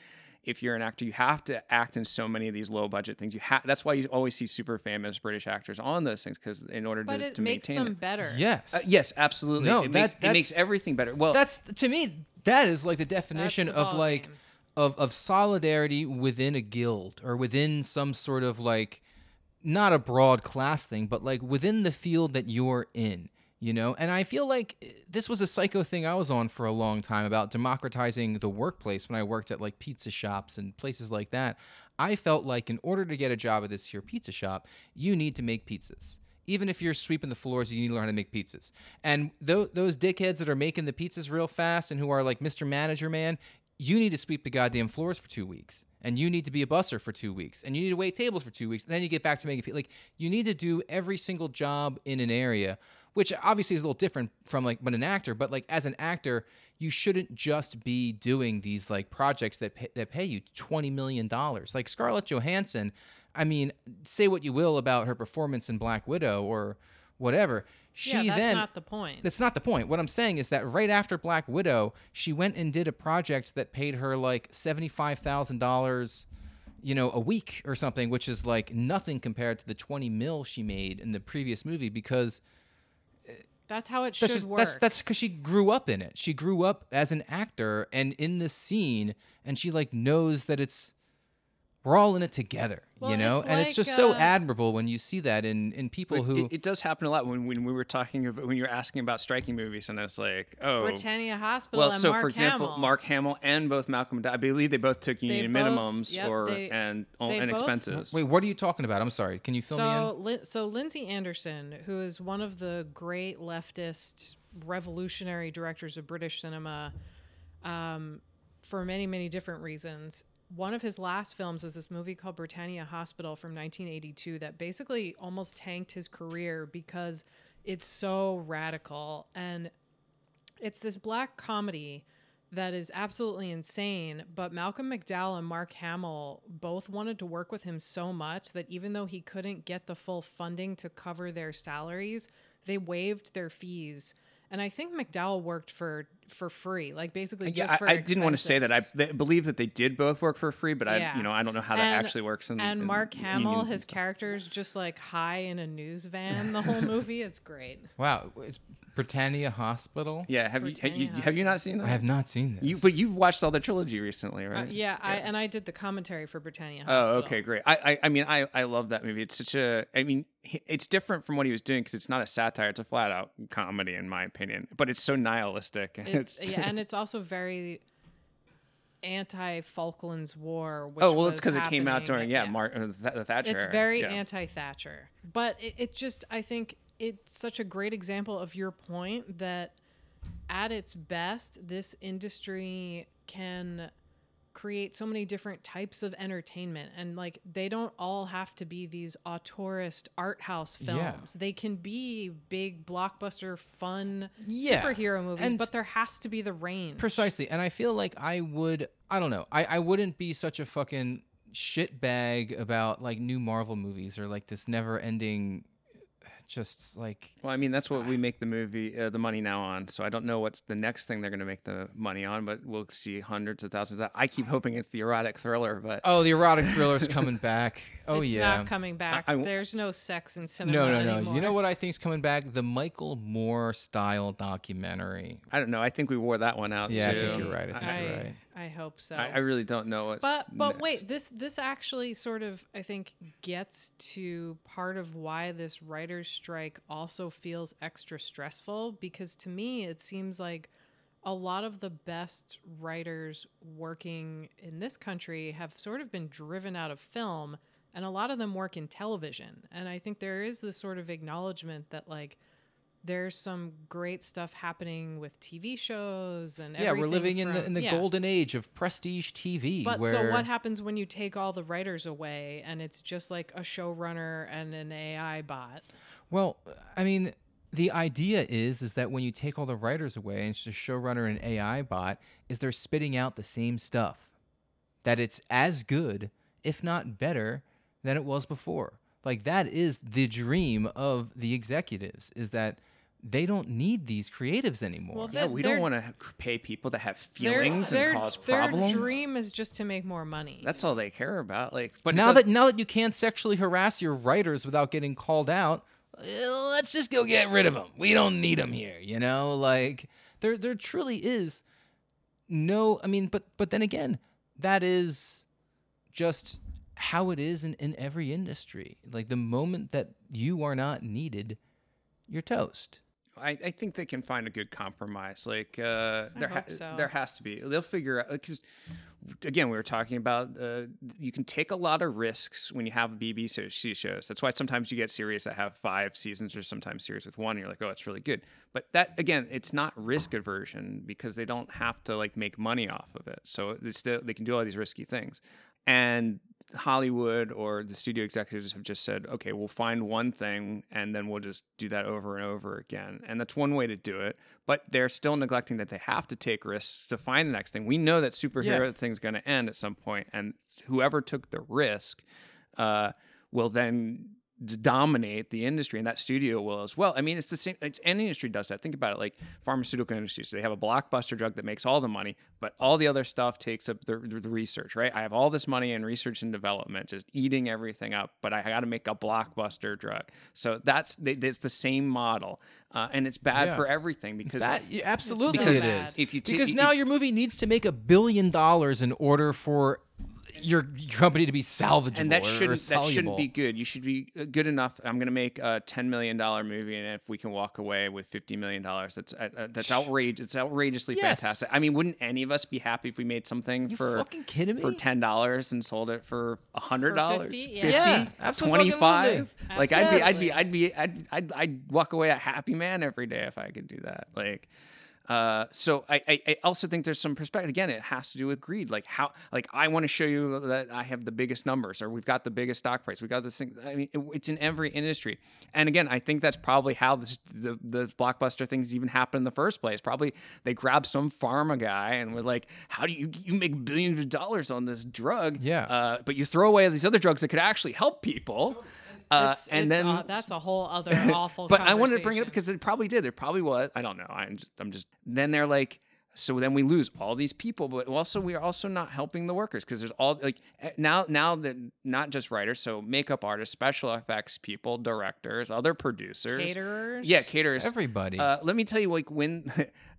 if you're an actor you have to act in so many of these low budget things. You have that's why you always see super famous british actors on those things because in order but to, it to makes maintain them it. better. yes. uh, yes absolutely. No, it, that- makes, it makes everything better. Well That's to me that is like the definition the of like ballgame. of of solidarity within a guild or within some sort of like not a broad class thing, but like within the field that you're in, you know? And I feel like eh, this was a psycho thing I was on for a long time about democratizing the workplace when I worked at like pizza shops and places like that. I felt like in order to get a job at this here pizza shop, you need to make pizzas. Even if you're sweeping the floors, you need to learn how to make pizzas. And tho- those dickheads that are making the pizzas real fast and who are like Mr. Manager Man, you need to sweep the goddamn floors for two weeks. And you need to be a busser for two weeks. And you need to wait tables for two weeks. And then you get back to making pi- like you need to do every single job in an area, which obviously is a little different from like when an actor, but like as an actor, you shouldn't just be doing these like projects that pay, that pay you twenty million dollars. Like Scarlett Johansson, I mean, say what you will about her performance in Black Widow or whatever. She yeah, that's then not the point. that's not the point. What I'm saying is that right after Black Widow, she went and did a project that paid her like seventy-five thousand dollars, you know, a week or something, which is like nothing compared to the twenty mil she made in the previous movie. Because uh, That's how it should that's just work. that's that's because she grew up in it. She grew up as an actor and in this scene, and she like knows that it's we're all in it together, Well, you know. it's and it's like, just so uh, admirable when you see that in in people who it, it does happen a lot when, when we were talking about when you were asking about striking movies and I was like oh Britannia Hospital Well, and so Mark for example, Hamill. Mark Hamill and both Malcolm, I believe they both took union both- minimums yep, or they- and they and both- expenses. wait, what are you talking about? I'm sorry. Can you fill me in? so, Lin- so Lindsay Anderson, who is one of the great leftist revolutionary directors of British cinema, um, for many many different reasons. One of his last films was this movie called Britannia Hospital from 1982 that basically almost tanked his career because it's so radical and it's this black comedy that is absolutely insane. But Malcolm McDowell and Mark Hamill both wanted to work with him so much that even though he couldn't get the full funding to cover their salaries, they waived their fees. And I think McDowell worked for for free, like basically yeah, just for I, I didn't want to say that. I expenses. they believe that they did both work for free, but I, you know, I don't know how that actually works. In, and in Mark Hamill, his stuff. character's just like high in a news van the whole movie. It's great. Wow, it's Britannia Hospital. Yeah, have you, have you have you not seen that? I have not seen this. You, but you've watched all the trilogy recently, Uh, right? yeah, I, and I did the commentary for Britannia. Oh, okay, great. I, I, I mean, I, I love that movie. It's such a, I mean, it's different from what he was doing because it's not a satire; it's a flat out comedy, in my opinion. But it's so nihilistic. It's, yeah, and it's also very anti Falklands War. Which oh well, it's because it came out during yeah, Mar- uh, Th- the Thatcher. It's very yeah. anti Thatcher, but it, it just I think it's such a great example of your point that at its best, this industry can create so many different types of entertainment and like they don't all have to be these auteurist art house films Yeah. they can be big blockbuster fun Yeah, superhero movies and- but there has to be the range Precisely. And I feel like I would I don't know. I, I wouldn't be such a fucking shitbag about like new Marvel movies or like this never ending just like Well, I mean, that's what we make the movie, uh, the money now on. So I don't know what's the next thing they're going to make the money on, but we'll see hundreds of thousands. Of I keep hoping it's the erotic thriller, but Oh, the erotic thriller's coming back. Oh it's yeah. not coming back I- there's no sex in cinema no, no, no. anymore. You know what I think's coming back? The Michael Moore style documentary. I don't know. I think we wore that one out Yeah, I think you're right. I think I, you're right. I hope so I, I really don't know what's. but but next. wait this this actually sort of i think gets to part of why this writers strike also feels extra stressful because to me it seems like a lot of the best writers working in this country have sort of been driven out of film and a lot of them work in television and i think there is this sort of acknowledgement that like there's some great stuff happening with TV shows and Yeah, we're living in the in the yeah. golden age of prestige TV. But so what happens when you take all the writers away and it's just like a showrunner and an AI bot? Well, I mean, the idea is is that when you take all the writers away and it's just showrunner and AI bot, is they're spitting out the same stuff. That it's as good, if not better, than it was before. Like that is the dream of the executives is that they don't need these creatives anymore. Well, Yeah, we don't want to pay people that have feelings their, and cause problems. their dream is just to make more money. That's all they care about. Like, but now that now that you can't sexually harass your writers without getting called out, eh, let's just go get rid of them. We don't need them here, you know? Like there there truly is no I mean but but then again, that is just how it is in, in every industry. Like the moment that you are not needed, you're toast. I, I think they can find a good compromise. Like uh, there, hope so. there has to be. They'll figure out because, again, we were talking about uh, you can take a lot of risks when you have BBC shows. That's why sometimes you get series that have five seasons, or sometimes series with one. And you're like, oh, it's really good. But that again, it's not risk aversion because they don't have to like make money off of it. So it's still, they can do all these risky things. And Hollywood or the studio executives have just said, okay, we'll find one thing and then we'll just do that over and over again. And that's one way to do it. But they're still neglecting that they have to take risks to find the next thing. We know that superhero thing's going to end at some point, and whoever took the risk uh, will then dominate the industry and that studio will as well. I mean, it's the same. It's any industry does that. Think about it, like pharmaceutical industry. So they have a blockbuster drug that makes all the money, but all the other stuff takes up the, the research. Right? I have all this money in research and development, just eating everything up, but I got to make a blockbuster drug. So that's they, it's the same model, uh, and it's bad Yeah. for everything because That yeah, absolutely so it is. if you ta- because if- now your movie needs to make a billion dollars in order for your, your company to be salvageable and that or- or shouldn't that shouldn't be good. You should be uh, good enough. I'm going to make a ten million dollar movie, and if we can walk away with fifty million dollars, that's uh, uh, that's outrageous. It's outrageously Yes. fantastic. I mean, wouldn't any of us be happy if we made something You for fucking kidding me? for ten dollars and sold it for a hundred dollars, 50? Yeah. Yeah, absolutely. 25 like i'd be i'd be i'd be I'd, I'd i'd walk away a happy man every day if i could do that like uh so I, I i also think there's some perspective again it has to do with greed like how like i want to show you that i have the biggest numbers or we've got the biggest stock price we got this thing i mean it, it's in every industry. And again i think that's probably how this the, the blockbuster things even happen in the first place. Probably they grab some pharma guy and we're like how do you you make billions of dollars on this drug? Yeah. uh, but you throw away these other drugs that could actually help people uh, It's- and it's, then uh, that's a whole other awful. but I wanted to bring it up because it probably did. There probably was. I don't know. I'm just. I'm just. Then they're like, So then we lose all these people, but also we are also not helping the workers because there's all like eh, now now that not just writers, so makeup artists, special effects people, directors, other producers, Caterers. yeah, caterers, Everybody. uh, let me tell you, like when la-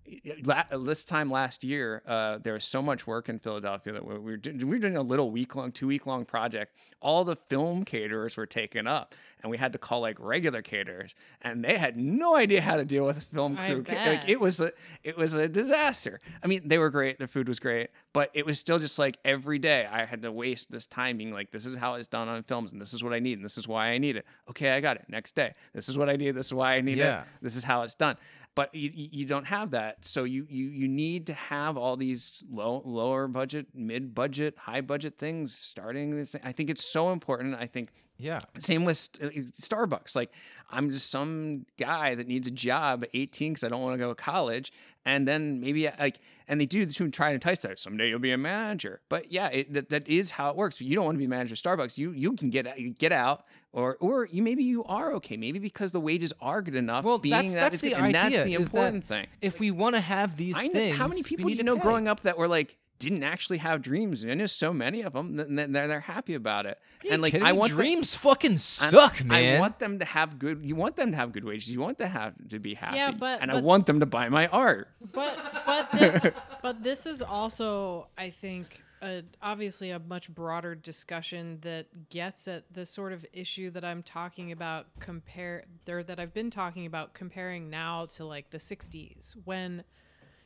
this time last year, uh, there was so much work in Philadelphia that we we were doing, we were doing a little week long, two week long project. All the film caterers were taken up, and we had to call like regular caterers, and they had no idea how to deal with film crew. ca- bet. Like it was a it was a disaster. I mean, they were great, the food was great, but it was still just like every day I had to waste this time being like, this is how it's done on films, and this is what I need, and this is why I need it. Okay, I got it. Next day, this is what I need. This is why I need Yeah. it. This is how it's done but you, you don't have that. So you, you you need to have all these low lower budget mid budget high budget things starting this thing. i think it's so important. I think yeah. same with uh, starbucks. Like i'm just some guy that needs a job at 18 because i don't want to go to college. And then maybe uh, like and they do to try and entice that. Someday you'll be a manager. But yeah it, that, that is how it works. But you don't want to be a manager of starbucks. You you can get get out or or you maybe you are okay maybe because the wages are good enough Well, being that's that that's the good, and idea. that's the is that important thing If we want to have these I know, things, how many people need do you know pay. growing up that were like didn't actually have dreams? I know so many of them, and they're they're happy about it. Are you and like kidding I me? want them- dreams fucking I'm- suck, man. I want them to have good. You want them to have good wages. You want to have to be happy. yeah, but- and I want them to buy my art. but but this but this is also i think a, obviously a much broader discussion that gets at the sort of issue that i'm talking about compare or that i've been talking about comparing now to like the 60s when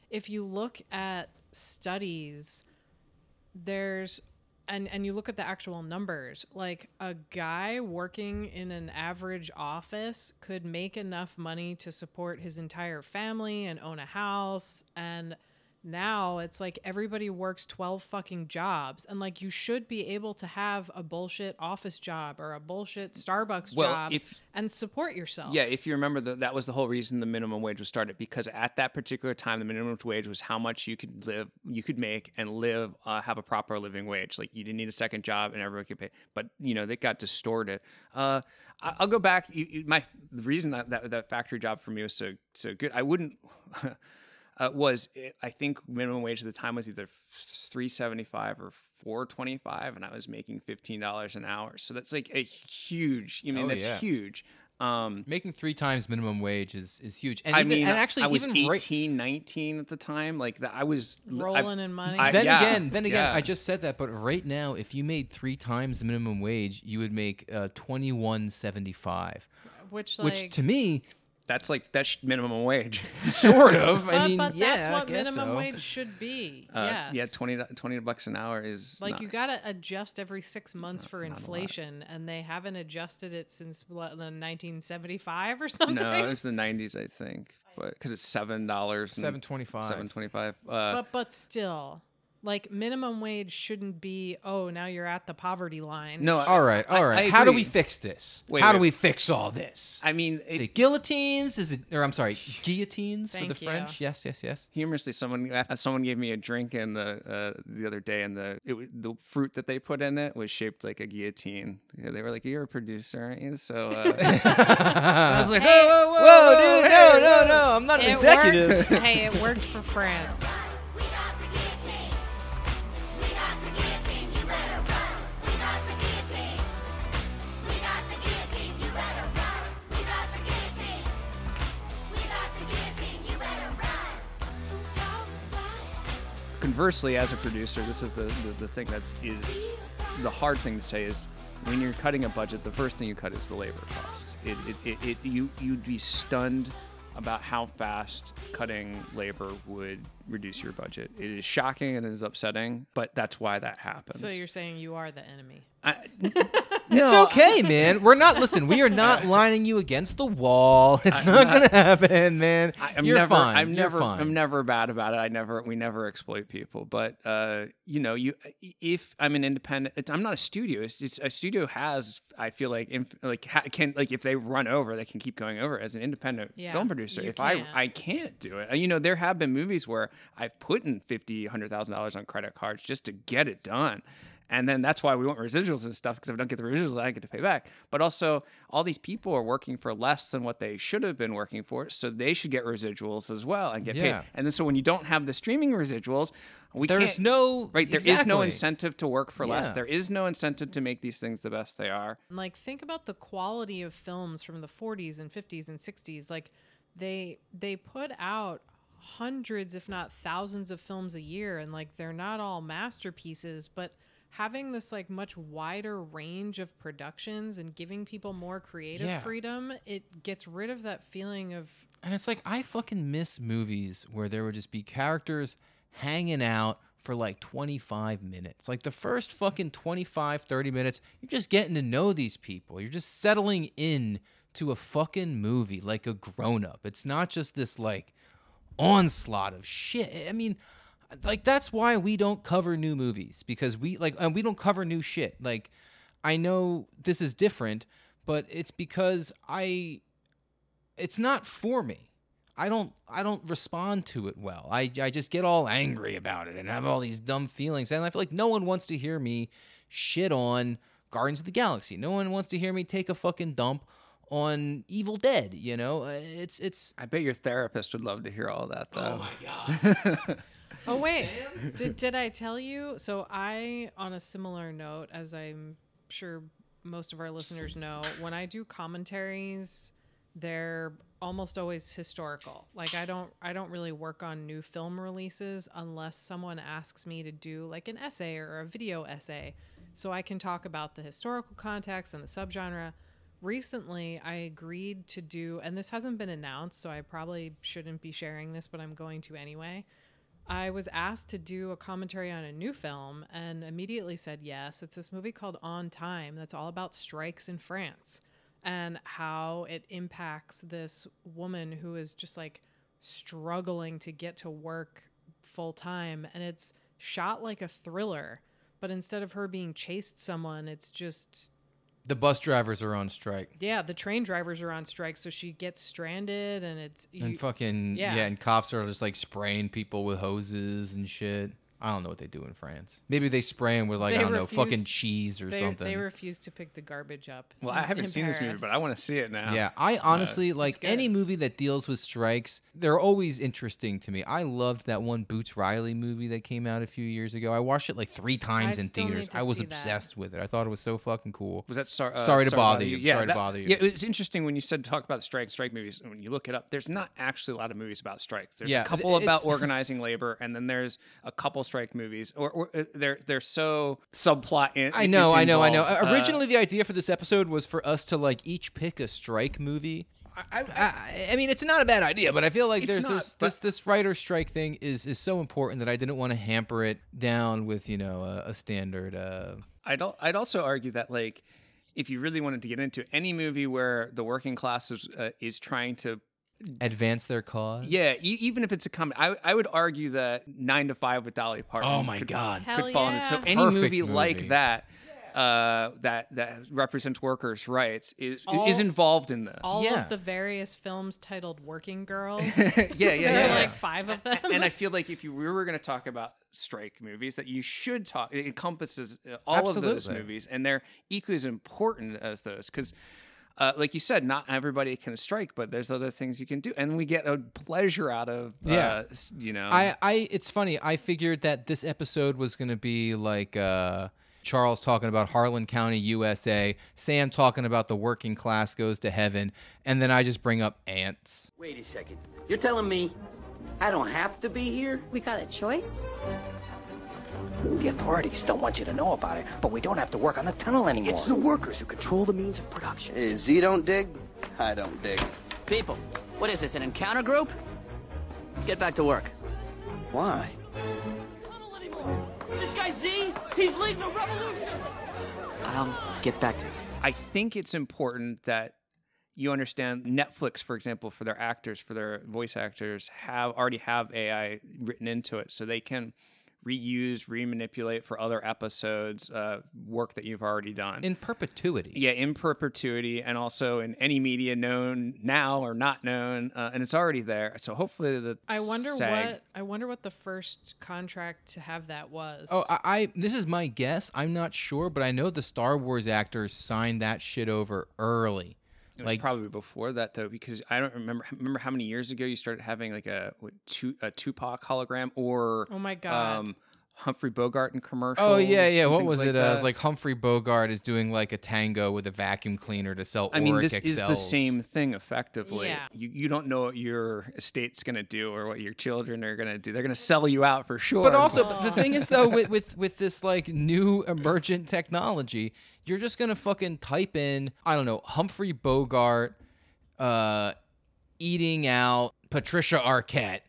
if you look at studies there's and and you look at the actual numbers like a guy working in an average office could make enough money to support his entire family and own a house and now it's like everybody works 12 fucking jobs and like you should be able to have a bullshit office job or a bullshit starbucks Well, job if- and support yourself Yeah, if you remember, the, that was the whole reason the minimum wage was started because at that particular time, the minimum wage was how much you could live, you could make and live, uh, have a proper living wage. Like you didn't need a second job, and everyone could pay. But you know, they got distorted. Uh, I- I'll go back. You, you, my the reason that, that that factory job for me was so so good. I wouldn't. Uh, was eh, I think minimum wage at the time was either three seventy five or four twenty five, and I was making fifteen dollars an hour. So that's like a huge. I mean, Oh, that's yeah. huge. Um, Making three times minimum wage is, is huge. And I even, mean, and actually, I was even right, 18, 19 at the time. Like that, I was I- rolling in money I- then yeah, again, then again, yeah. I just said that, but right now, if you made three times the minimum wage, you would make uh, twenty one seventy five, which like which to me, That's like that's minimum wage. sort of. but, I mean, but yeah, that's I what guess minimum so. wage should be Uh, yes Yeah, 20, 20 bucks an hour is Like not- you got to adjust every six months for not a lot. inflation, and they haven't adjusted it since what, the 1975 or something. No, it was the nineties, I think, but because it's seven dollars, Seven twenty five. seven twenty five. Uh, but but still, like minimum wage shouldn't be. Oh, now you're at the poverty line. no, All right, I- all I. How do we fix this? Wait, How do wait. we fix all this? I mean, Is it, it guillotines? Is it, or I'm sorry, guillotines for the you. French? Yes, yes, yes. humorously, someone uh, someone gave me a drink in the uh, the other day, and the it, wa- the fruit that they put in it was shaped like a guillotine. Yeah, they were like, "You're a producer, aren't you?" So uh, I was like, Hey, "Whoa, whoa, whoa, Whoa, dude! hey, No, no, no! I'm not an It executive. worked. hey, it worked for France. Conversely, as a producer, this is the, the, the thing that is the hard thing to say is when you're cutting a budget, the first thing you cut is the labor cost. It, it, it, it you you'd be stunned about how fast cutting labor would reduce your budget. It is shocking and it is upsetting, but that's why that happens. So you're saying you are the enemy. I, It's no, okay, man. We're not. Listen, we are not lining you against the wall. It's not, gonna happen, man. I, I'm You're never, fine. I'm You're never, fine. I'm never bad about it. I never, we never exploit people. But uh, you know, you, if I'm an independent, it's, I'm not a studio. It's, it's a studio has, I feel like, inf, like ha, can like if they run over, they can keep going over. As an independent Yeah, film producer, if I, can't. I can't do it. You know, there have been movies where I've put in fifty, hundred thousand dollars on credit cards just to get it done. And then that's why we want residuals and stuff because if I don't get the residuals, I don't get to pay back. But also, all these people are working for less than what they should have been working for, so they should get residuals as well and get Yeah. paid. And then so when you don't have the streaming residuals, we There's can't. no Right, there is no incentive to work for less. There is no incentive to make these things the best they are. Like think about the quality of films from the 40s and 50s and 60s like they they put out hundreds if not thousands of films a year and like they're not all masterpieces but having this like much wider range of productions and giving people more creative Yeah. freedom it gets rid of that feeling of And it's like I fucking miss movies where there would just be characters hanging out for like 25 minutes. Like the first fucking 25 30 minutes, you're just getting to know these people. You're just settling in to a fucking movie like a grown up. It's not just this like onslaught of shit. I mean, like that's why we don't cover new movies because we like and we don't cover new shit. Like I know this is different, but it's because I it's not for me. I don't I don't respond to it well. I I just get all angry about it and have all these dumb feelings and I feel like no one wants to hear me shit on Guardians of the Galaxy. No one wants to hear me take a fucking dump on Evil Dead, you know? Uh, It's it's I bet your therapist would love to hear all that, though. Oh my god. Oh wait, did did I tell you? So I, on a similar note, as I'm sure most of our listeners know, when I do commentaries, they're almost always historical. Like I don't I don't really work on new film releases unless someone asks me to do like an essay or a video essay, so I can talk about the historical context and the subgenre. Recently, I agreed to do, and this hasn't been announced, so I probably shouldn't be sharing this, but I'm going to anyway. I was asked to do a commentary on a new film and immediately said yes. It's this movie called On Time that's all about strikes in France and how it impacts this woman who is just like struggling to get to work full time. And it's shot like a thriller, but instead of her being chased someone, it's just The bus drivers are on strike. yeah, the train drivers are on strike, so she gets stranded and it's And fucking yeah. yeah. and cops are just like spraying people with hoses and shit. I don't know what they do in France. Maybe they spray them with like They I don't know, fucking cheese or they, something. they refuse to pick the garbage up. Well, in- I haven't in seen this movie, Paris. but I want to see it now. Yeah, I honestly like good. any movie that deals with strikes. They're always interesting to me. I loved that one Boots Riley movie that came out a few years ago. I watched it like three times in still need theaters. to I was see that. obsessed with it. I thought it was so fucking cool. Was that sor- uh, Sorry to bother you. Yeah, Sorry to that- bother you. Yeah, it's interesting when you said talk about the strike strike movies. When you look it up, there's not actually a lot of movies about strikes. There's Yeah, a couple about organizing labor, and then there's a couple strike movies, or, or uh, they're they're so subplot. In, I know, I know, I know. Uh, Uh, Originally, the idea for this episode was for us to like each pick a strike movie. I, I, I, mean, it's not a bad idea, but I feel like there's not, this, but- this this writer strike thing is is so important that I didn't want to hamper it down with you know a, a standard. Uh, I'd al- I'd also argue that like if you really wanted to get into any movie where the working class is uh, is trying to advance their cause. yeah e- even if it's a comedy I, I would argue that nine to five with Dolly Parton Oh my could, God. Hell could fall into so any Perfect movie, movie. like that uh, that that represents workers' rights is is involved in this all Yeah. of the various films titled Working Girls. yeah yeah there yeah, are yeah. like five of them. and I feel like if you we were going to talk about strike movies, that you should talk. It encompasses uh, all of those movies, and they're equally as important as those because. Uh, like you said, not everybody can strike, but there's other things you can do, and we get a pleasure out of, uh, Yeah. s- you know. I, I it's funny. I figured that this episode was gonna be like uh, Charles talking about Harlan County, USA, Samm talking about the working class goes to heaven, and then I just bring up Antz. Wait a second. You're telling me I don't have to be here? We got a choice? The authorities don't want you to know about it, but we don't have to work on the tunnel anymore. It's the workers who control the means of production. Z don't dig, I don't dig. People, what is this, an encounter group? Let's get back to work. Why? Tunnel anymore. This guy Z, he's leading a revolution! I'll get back to you. I think it's important that you understand Netflix, for example, for their actors, for their voice actors, have already have AI written into it, so they can reuse, remanipulate for other episodes, uh, work that you've already done. in perpetuity. yeah, in perpetuity, and also in any media known now or not known, uh, and it's already there. So hopefully the I wonder SAG what I wonder what the first contract to have that was. Oh, I, I this is my guess. I'm not sure, but I know the Star Wars actors signed that shit over early. It was Like probably before that though, because I don't remember. Remember how many years ago you started having like a what, two, a Tupac hologram or Oh my God. um, Humphrey Bogart in commercials. Oh yeah, yeah. What was like it? Uh, it was like Humphrey Bogart is doing like a tango with a vacuum cleaner to sell. I mean, Auric this is the same thing effectively. Yeah. You you don't know what your estate's gonna do or what your children are gonna do. They're gonna sell you out for sure. But also, but the thing is though, with, with with this like new emergent technology, you're just gonna fucking type in I don't know Humphrey Bogart, uh, eating out Patricia Arquette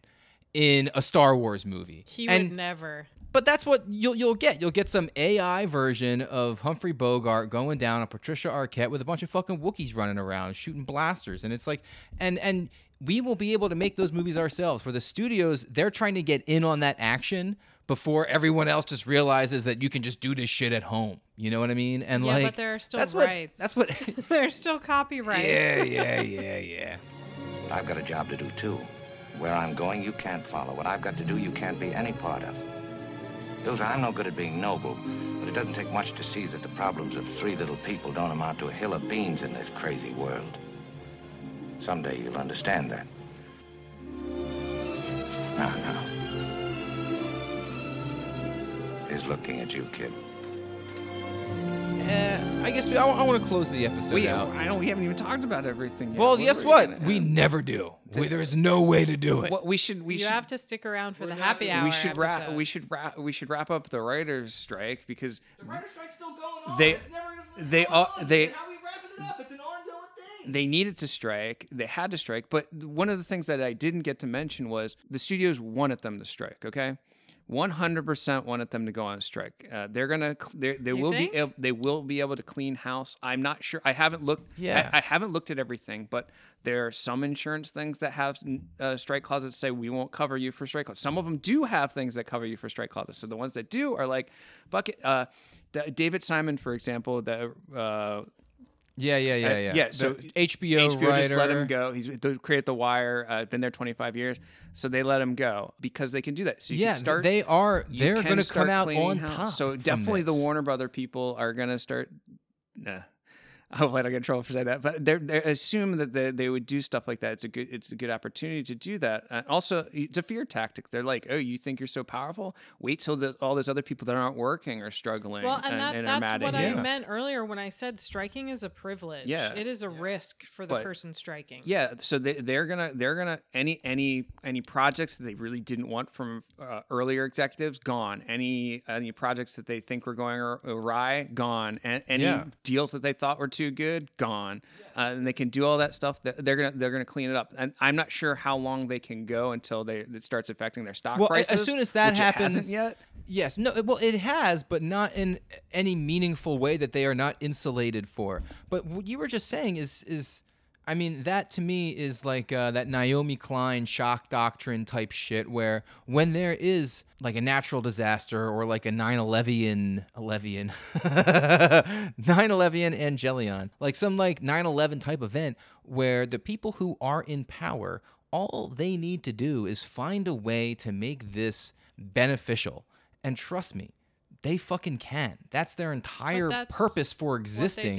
in a Star Wars movie. he and would never. But that's what you'll you'll get. You'll get some AI version of Humphrey Bogart going down on Patricia Arquette with a bunch of fucking Wookiees running around shooting blasters, and it's like, and and we will be able to make those movies ourselves. For the studios, they're trying to get in on that action before everyone else just realizes that you can just do this shit at home. You know what I mean? And yeah, like, but there are still that's what rights. that's what. There's still copyrights. yeah, yeah, yeah, yeah. I've got a job to do too. Where I'm going, you can't follow. What I've got to do, you can't be any part of. I'm no good at being noble, but it doesn't take much to see that the problems of three little people don't amount to a hill of beans in this crazy world. Someday you'll understand that. Now, now. He's looking at you, kid. Uh, I guess we, I, want to close the episode we, out. I don't. We haven't even talked about everything yet. Well, What guess what? gonna- We never do. We, there's no way to do it. What we should we you should have to stick around for the happy hour. we should wrap we should wrap we should wrap up the writers strike because The writer's strike's still going on. They- it's never gonna they go are- on. they- How are we wrapping it up? It's an ongoing thing. they needed to strike they had to strike but one of the things that i didn't get to mention was the studios wanted them to strike okay 100% wanted them to go on strike. Uh, they're gonna, cl- they they You will think? be, able, they will be able to clean house. I'm not sure. I haven't looked. Yeah. I, I haven't looked at everything, but there are some insurance things that have uh, strike clauses that say we won't cover you for strike clauses. Some of them do have things that cover you for strike clauses. So the ones that do are like, bucket. Uh, D- David Simon, for example, the uh, Yeah, yeah, yeah, Uh, yeah. yeah, The so HBO, HBO writer. just let him go. He's they created The Wire. Uh, been there 25 years, so they let him go because they can do that. So you yeah, can start. they are. They're going to come out on house. top. So definitely the. Warner Brother people are going to start. Nah. I hope I don't get in trouble for saying that, but they're, they assume that they, they would do stuff like that. It's a good it's a good opportunity to do that. And also, it's a fear tactic. They're like, oh, you think you're so powerful? Wait till the, all those other people that aren't working are struggling. Well, and, that, are that's mad what at I you. meant earlier when I said striking is a privilege. Yeah. It is a risk for the But- person striking. Yeah, so they, they're gonna they're gonna any any any projects that they really didn't want from uh, earlier executives gone. Any any projects that they think were going awry gone. And any Yeah. deals that they thought were too good gone. Uh, and they can do all that stuff. That they're gonna they're gonna clean it up. And I'm not sure how long they can go until they it starts affecting their stock Well, prices. as soon as that happens, yet. Yes, no, well, it has, but not in any meaningful way that they are not insulated for. But what you were just saying is is. I mean, that to me is like uh, that Naomi Klein shock doctrine type shit, where when there is like a natural disaster or like a 9 11 11 9 11 Angelion, like some like 9 11 type event where the people who are in power, all they need to do is find a way to make this beneficial. And trust me, they fucking can. That's their entire that's purpose for existing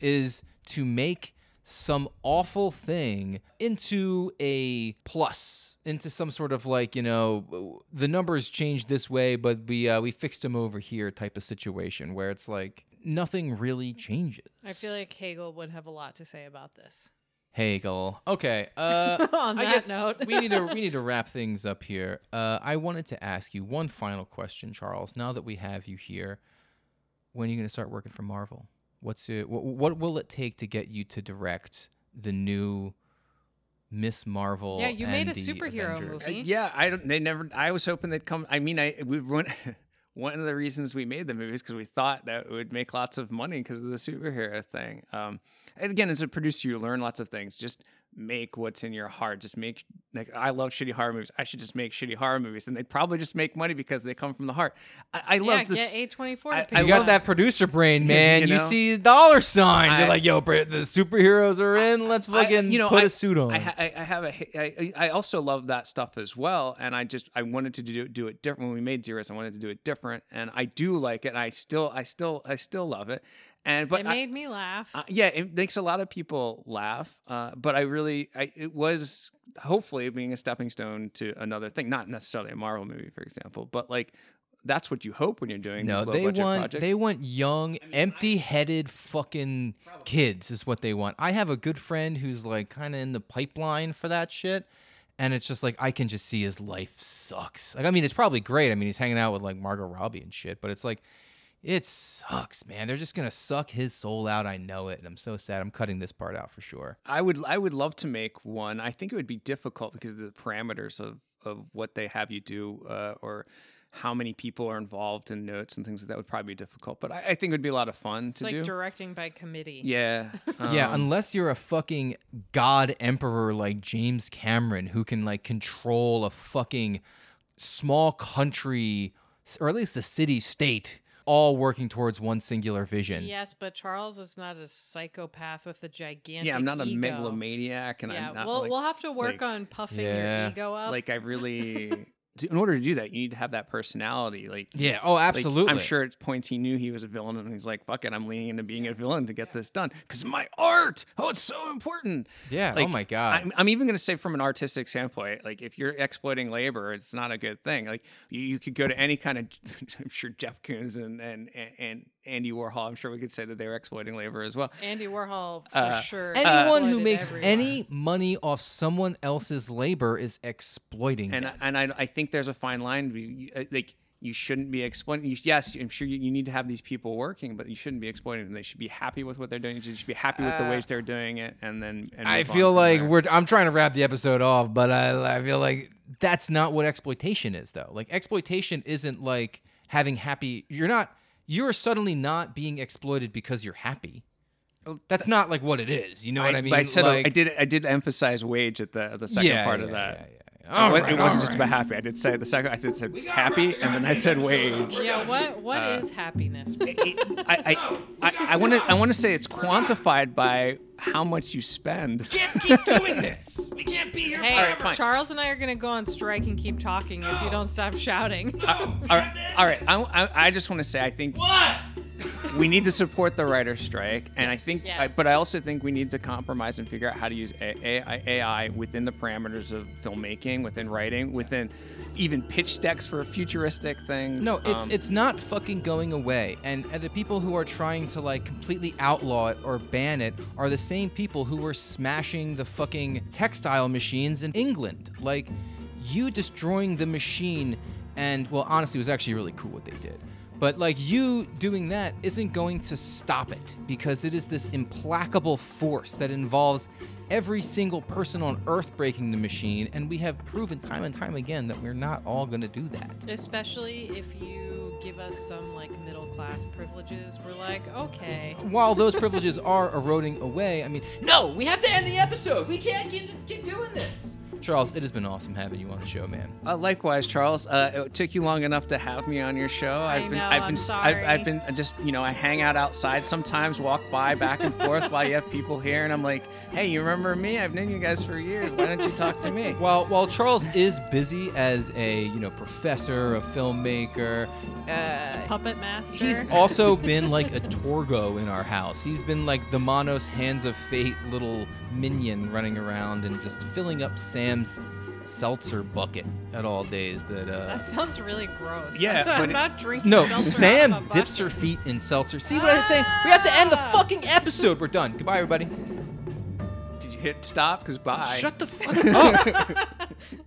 is to make some awful thing into a plus into some sort of like you know the numbers changed this way but we uh, we fixed them over here type of situation where it's like nothing really changes I feel like Hegel would have a lot to say about this. Hegel. Okay. Uh, On I that guess note. we need to we need to wrap things up here. Uh, I wanted to ask you one final question, Charles. Now that we have you here, when are you going to start working for Marvel? What's it? What, what will it take to get you to direct the new Miss Marvel? Yeah, you made a superhero Avengers? movie. Uh, yeah, I don't. They never. I was hoping they'd come. I mean, I we went. One of the reasons we made the movie is because we thought that it would make lots of money because of the superhero thing. Um, and again, as a producer, you learn lots of things. Just make what's in your heart. Just make like I love shitty horror movies. I should just make shitty horror movies, and they probably just make money because they come from the heart. I, I yeah, love this. get A24. I- I You got that producer brain, man. You You, know? see dollar signs. You're like, yo, the superheroes are in. Let's I- fucking you know, put I- a suit on. I, I I have a I, I also love that stuff as well, and I just I wanted to do do it different when we made Zeroes. I wanted to do it different, and I do like it. And I still I still I still love it, and but it I- made me laugh. uh, yeah, it makes a lot of people laugh. Uh, but I really, I, it was hopefully being a stepping stone to another thing, not necessarily a Marvel movie, for example, but like that's what you hope when you're doing no, these they want projects. they want young, empty-headed fucking kids is what they want. I have a good friend who's like kind of in the pipeline for that shit, and it's just like I can just see his life sucks. Like I mean, it's probably great. I mean, he's hanging out with like Margot Robbie and shit, but it's like it sucks, man. They're just gonna suck his soul out. I know it, and I'm so sad. I'm cutting this part out for sure. I would I would love to make one. I think it would be difficult because of the parameters of of what they have you do uh, or how many people are involved in notes and things like that would probably be difficult. But I, I think it would be a lot of fun it's to like do. directing by committee. yeah, yeah, um, unless you're a fucking god emperor like James Cameron who can like control a fucking small country or at least a city state all working towards one singular vision. Yes, but Charles is not a psychopath with a gigantic. yeah. I'm not a megalomaniac, and yeah, I'm not. we'll like, we'll have to work like- on puffing Yeah. your ego up. like I really. to- In order to do that, you need to have that personality. Like Yeah, oh like, absolutely. I'm sure at points he knew he was a villain, and he's like, "Fuck it, I'm leaning into being a villain to get this done because my art. Oh, it's so important." Yeah, oh my God. I'm, I'm even going to say from an artistic standpoint, like if you're exploiting labor, it's not a good thing. Like you, you could go to any kind of, I'm sure Jeff Koons and and and Andy Warhol. I'm sure we could say that they were exploiting labor as well. Andy Warhol for Uh, sure. Anyone who makes everyone. any money off someone else's labor is exploiting and them. and I, I think there's a fine line. to be- uh, Like you shouldn't be exploiting. Yes, I'm sure you, you need to have these people working, but you shouldn't be exploiting them. They should be happy with what they're doing. You should be happy with the ways they're doing it, and then. And I feel like there. we're. I'm trying to wrap the episode off, but I, I feel like that's not what exploitation is, though. Like exploitation isn't like having happy. You're not. You're suddenly not being exploited because you're happy. That's not like what it is. You know what I mean? I said like, I did. I did emphasize wage at the the second Yeah, part yeah, of that. yeah, yeah, yeah. It All wa- right, it wasn't all just about happy. I did say the second. I did said happy, and then I said wage. Yeah, what what is Uh, happiness? I I want to I want to say it's quantified by how much you spend. Can't keep doing this. We can't be here. Hey, All right, fine. Charles and I are gonna go on strike and keep talking if you don't stop shouting. Uh, all right, all right. I, I, I just want to say I think we need to support the writer's strike, and I think, I, but I also think we need to compromise and figure out how to use AI, AI within the parameters of filmmaking, within writing, within even pitch decks for futuristic things. No, it's Um, it's not fucking going away. And, and the people who are trying to like completely outlaw it or ban it are the same people who were smashing the fucking textile machines in England. Like you destroying the machine and well honestly it was actually really cool what they did. But like you doing that isn't going to stop it because it is this implacable force that involves every single person on earth breaking the machine and we have proven time and time again that we're not all going to do that. Especially if you give us some like middle class privileges, we're like, okay. while those privileges are eroding away, I mean, no, we have to end the episode. We can't keep, keep doing this. Charles, it has been awesome having you on the show, man. Uh, likewise, Charles. Uh, it took you long enough to have me on your show. I've been, know, I've I'm been, sorry. I've, I've been just, you know, I hang out outside sometimes, walk by back and forth while you have people here, and I'm like, hey, you remember me? I've known you guys for years. Why don't you talk to me? While while Charles is busy as a you know professor, a filmmaker, uh, Puppet master. he's also been like a Torgo in our house. He's been like the Manos Hands of Fate little minion running around and just filling up Samm's seltzer bucket at all days. That uh, that sounds really gross. Yeah, I'm but it- not drinking. No, Samm out of a dips her feet in seltzer. See what I'm saying? We have to end the fucking episode. We're done. Goodbye, everybody. Did you hit stop? Because bye. Shut the fuck up.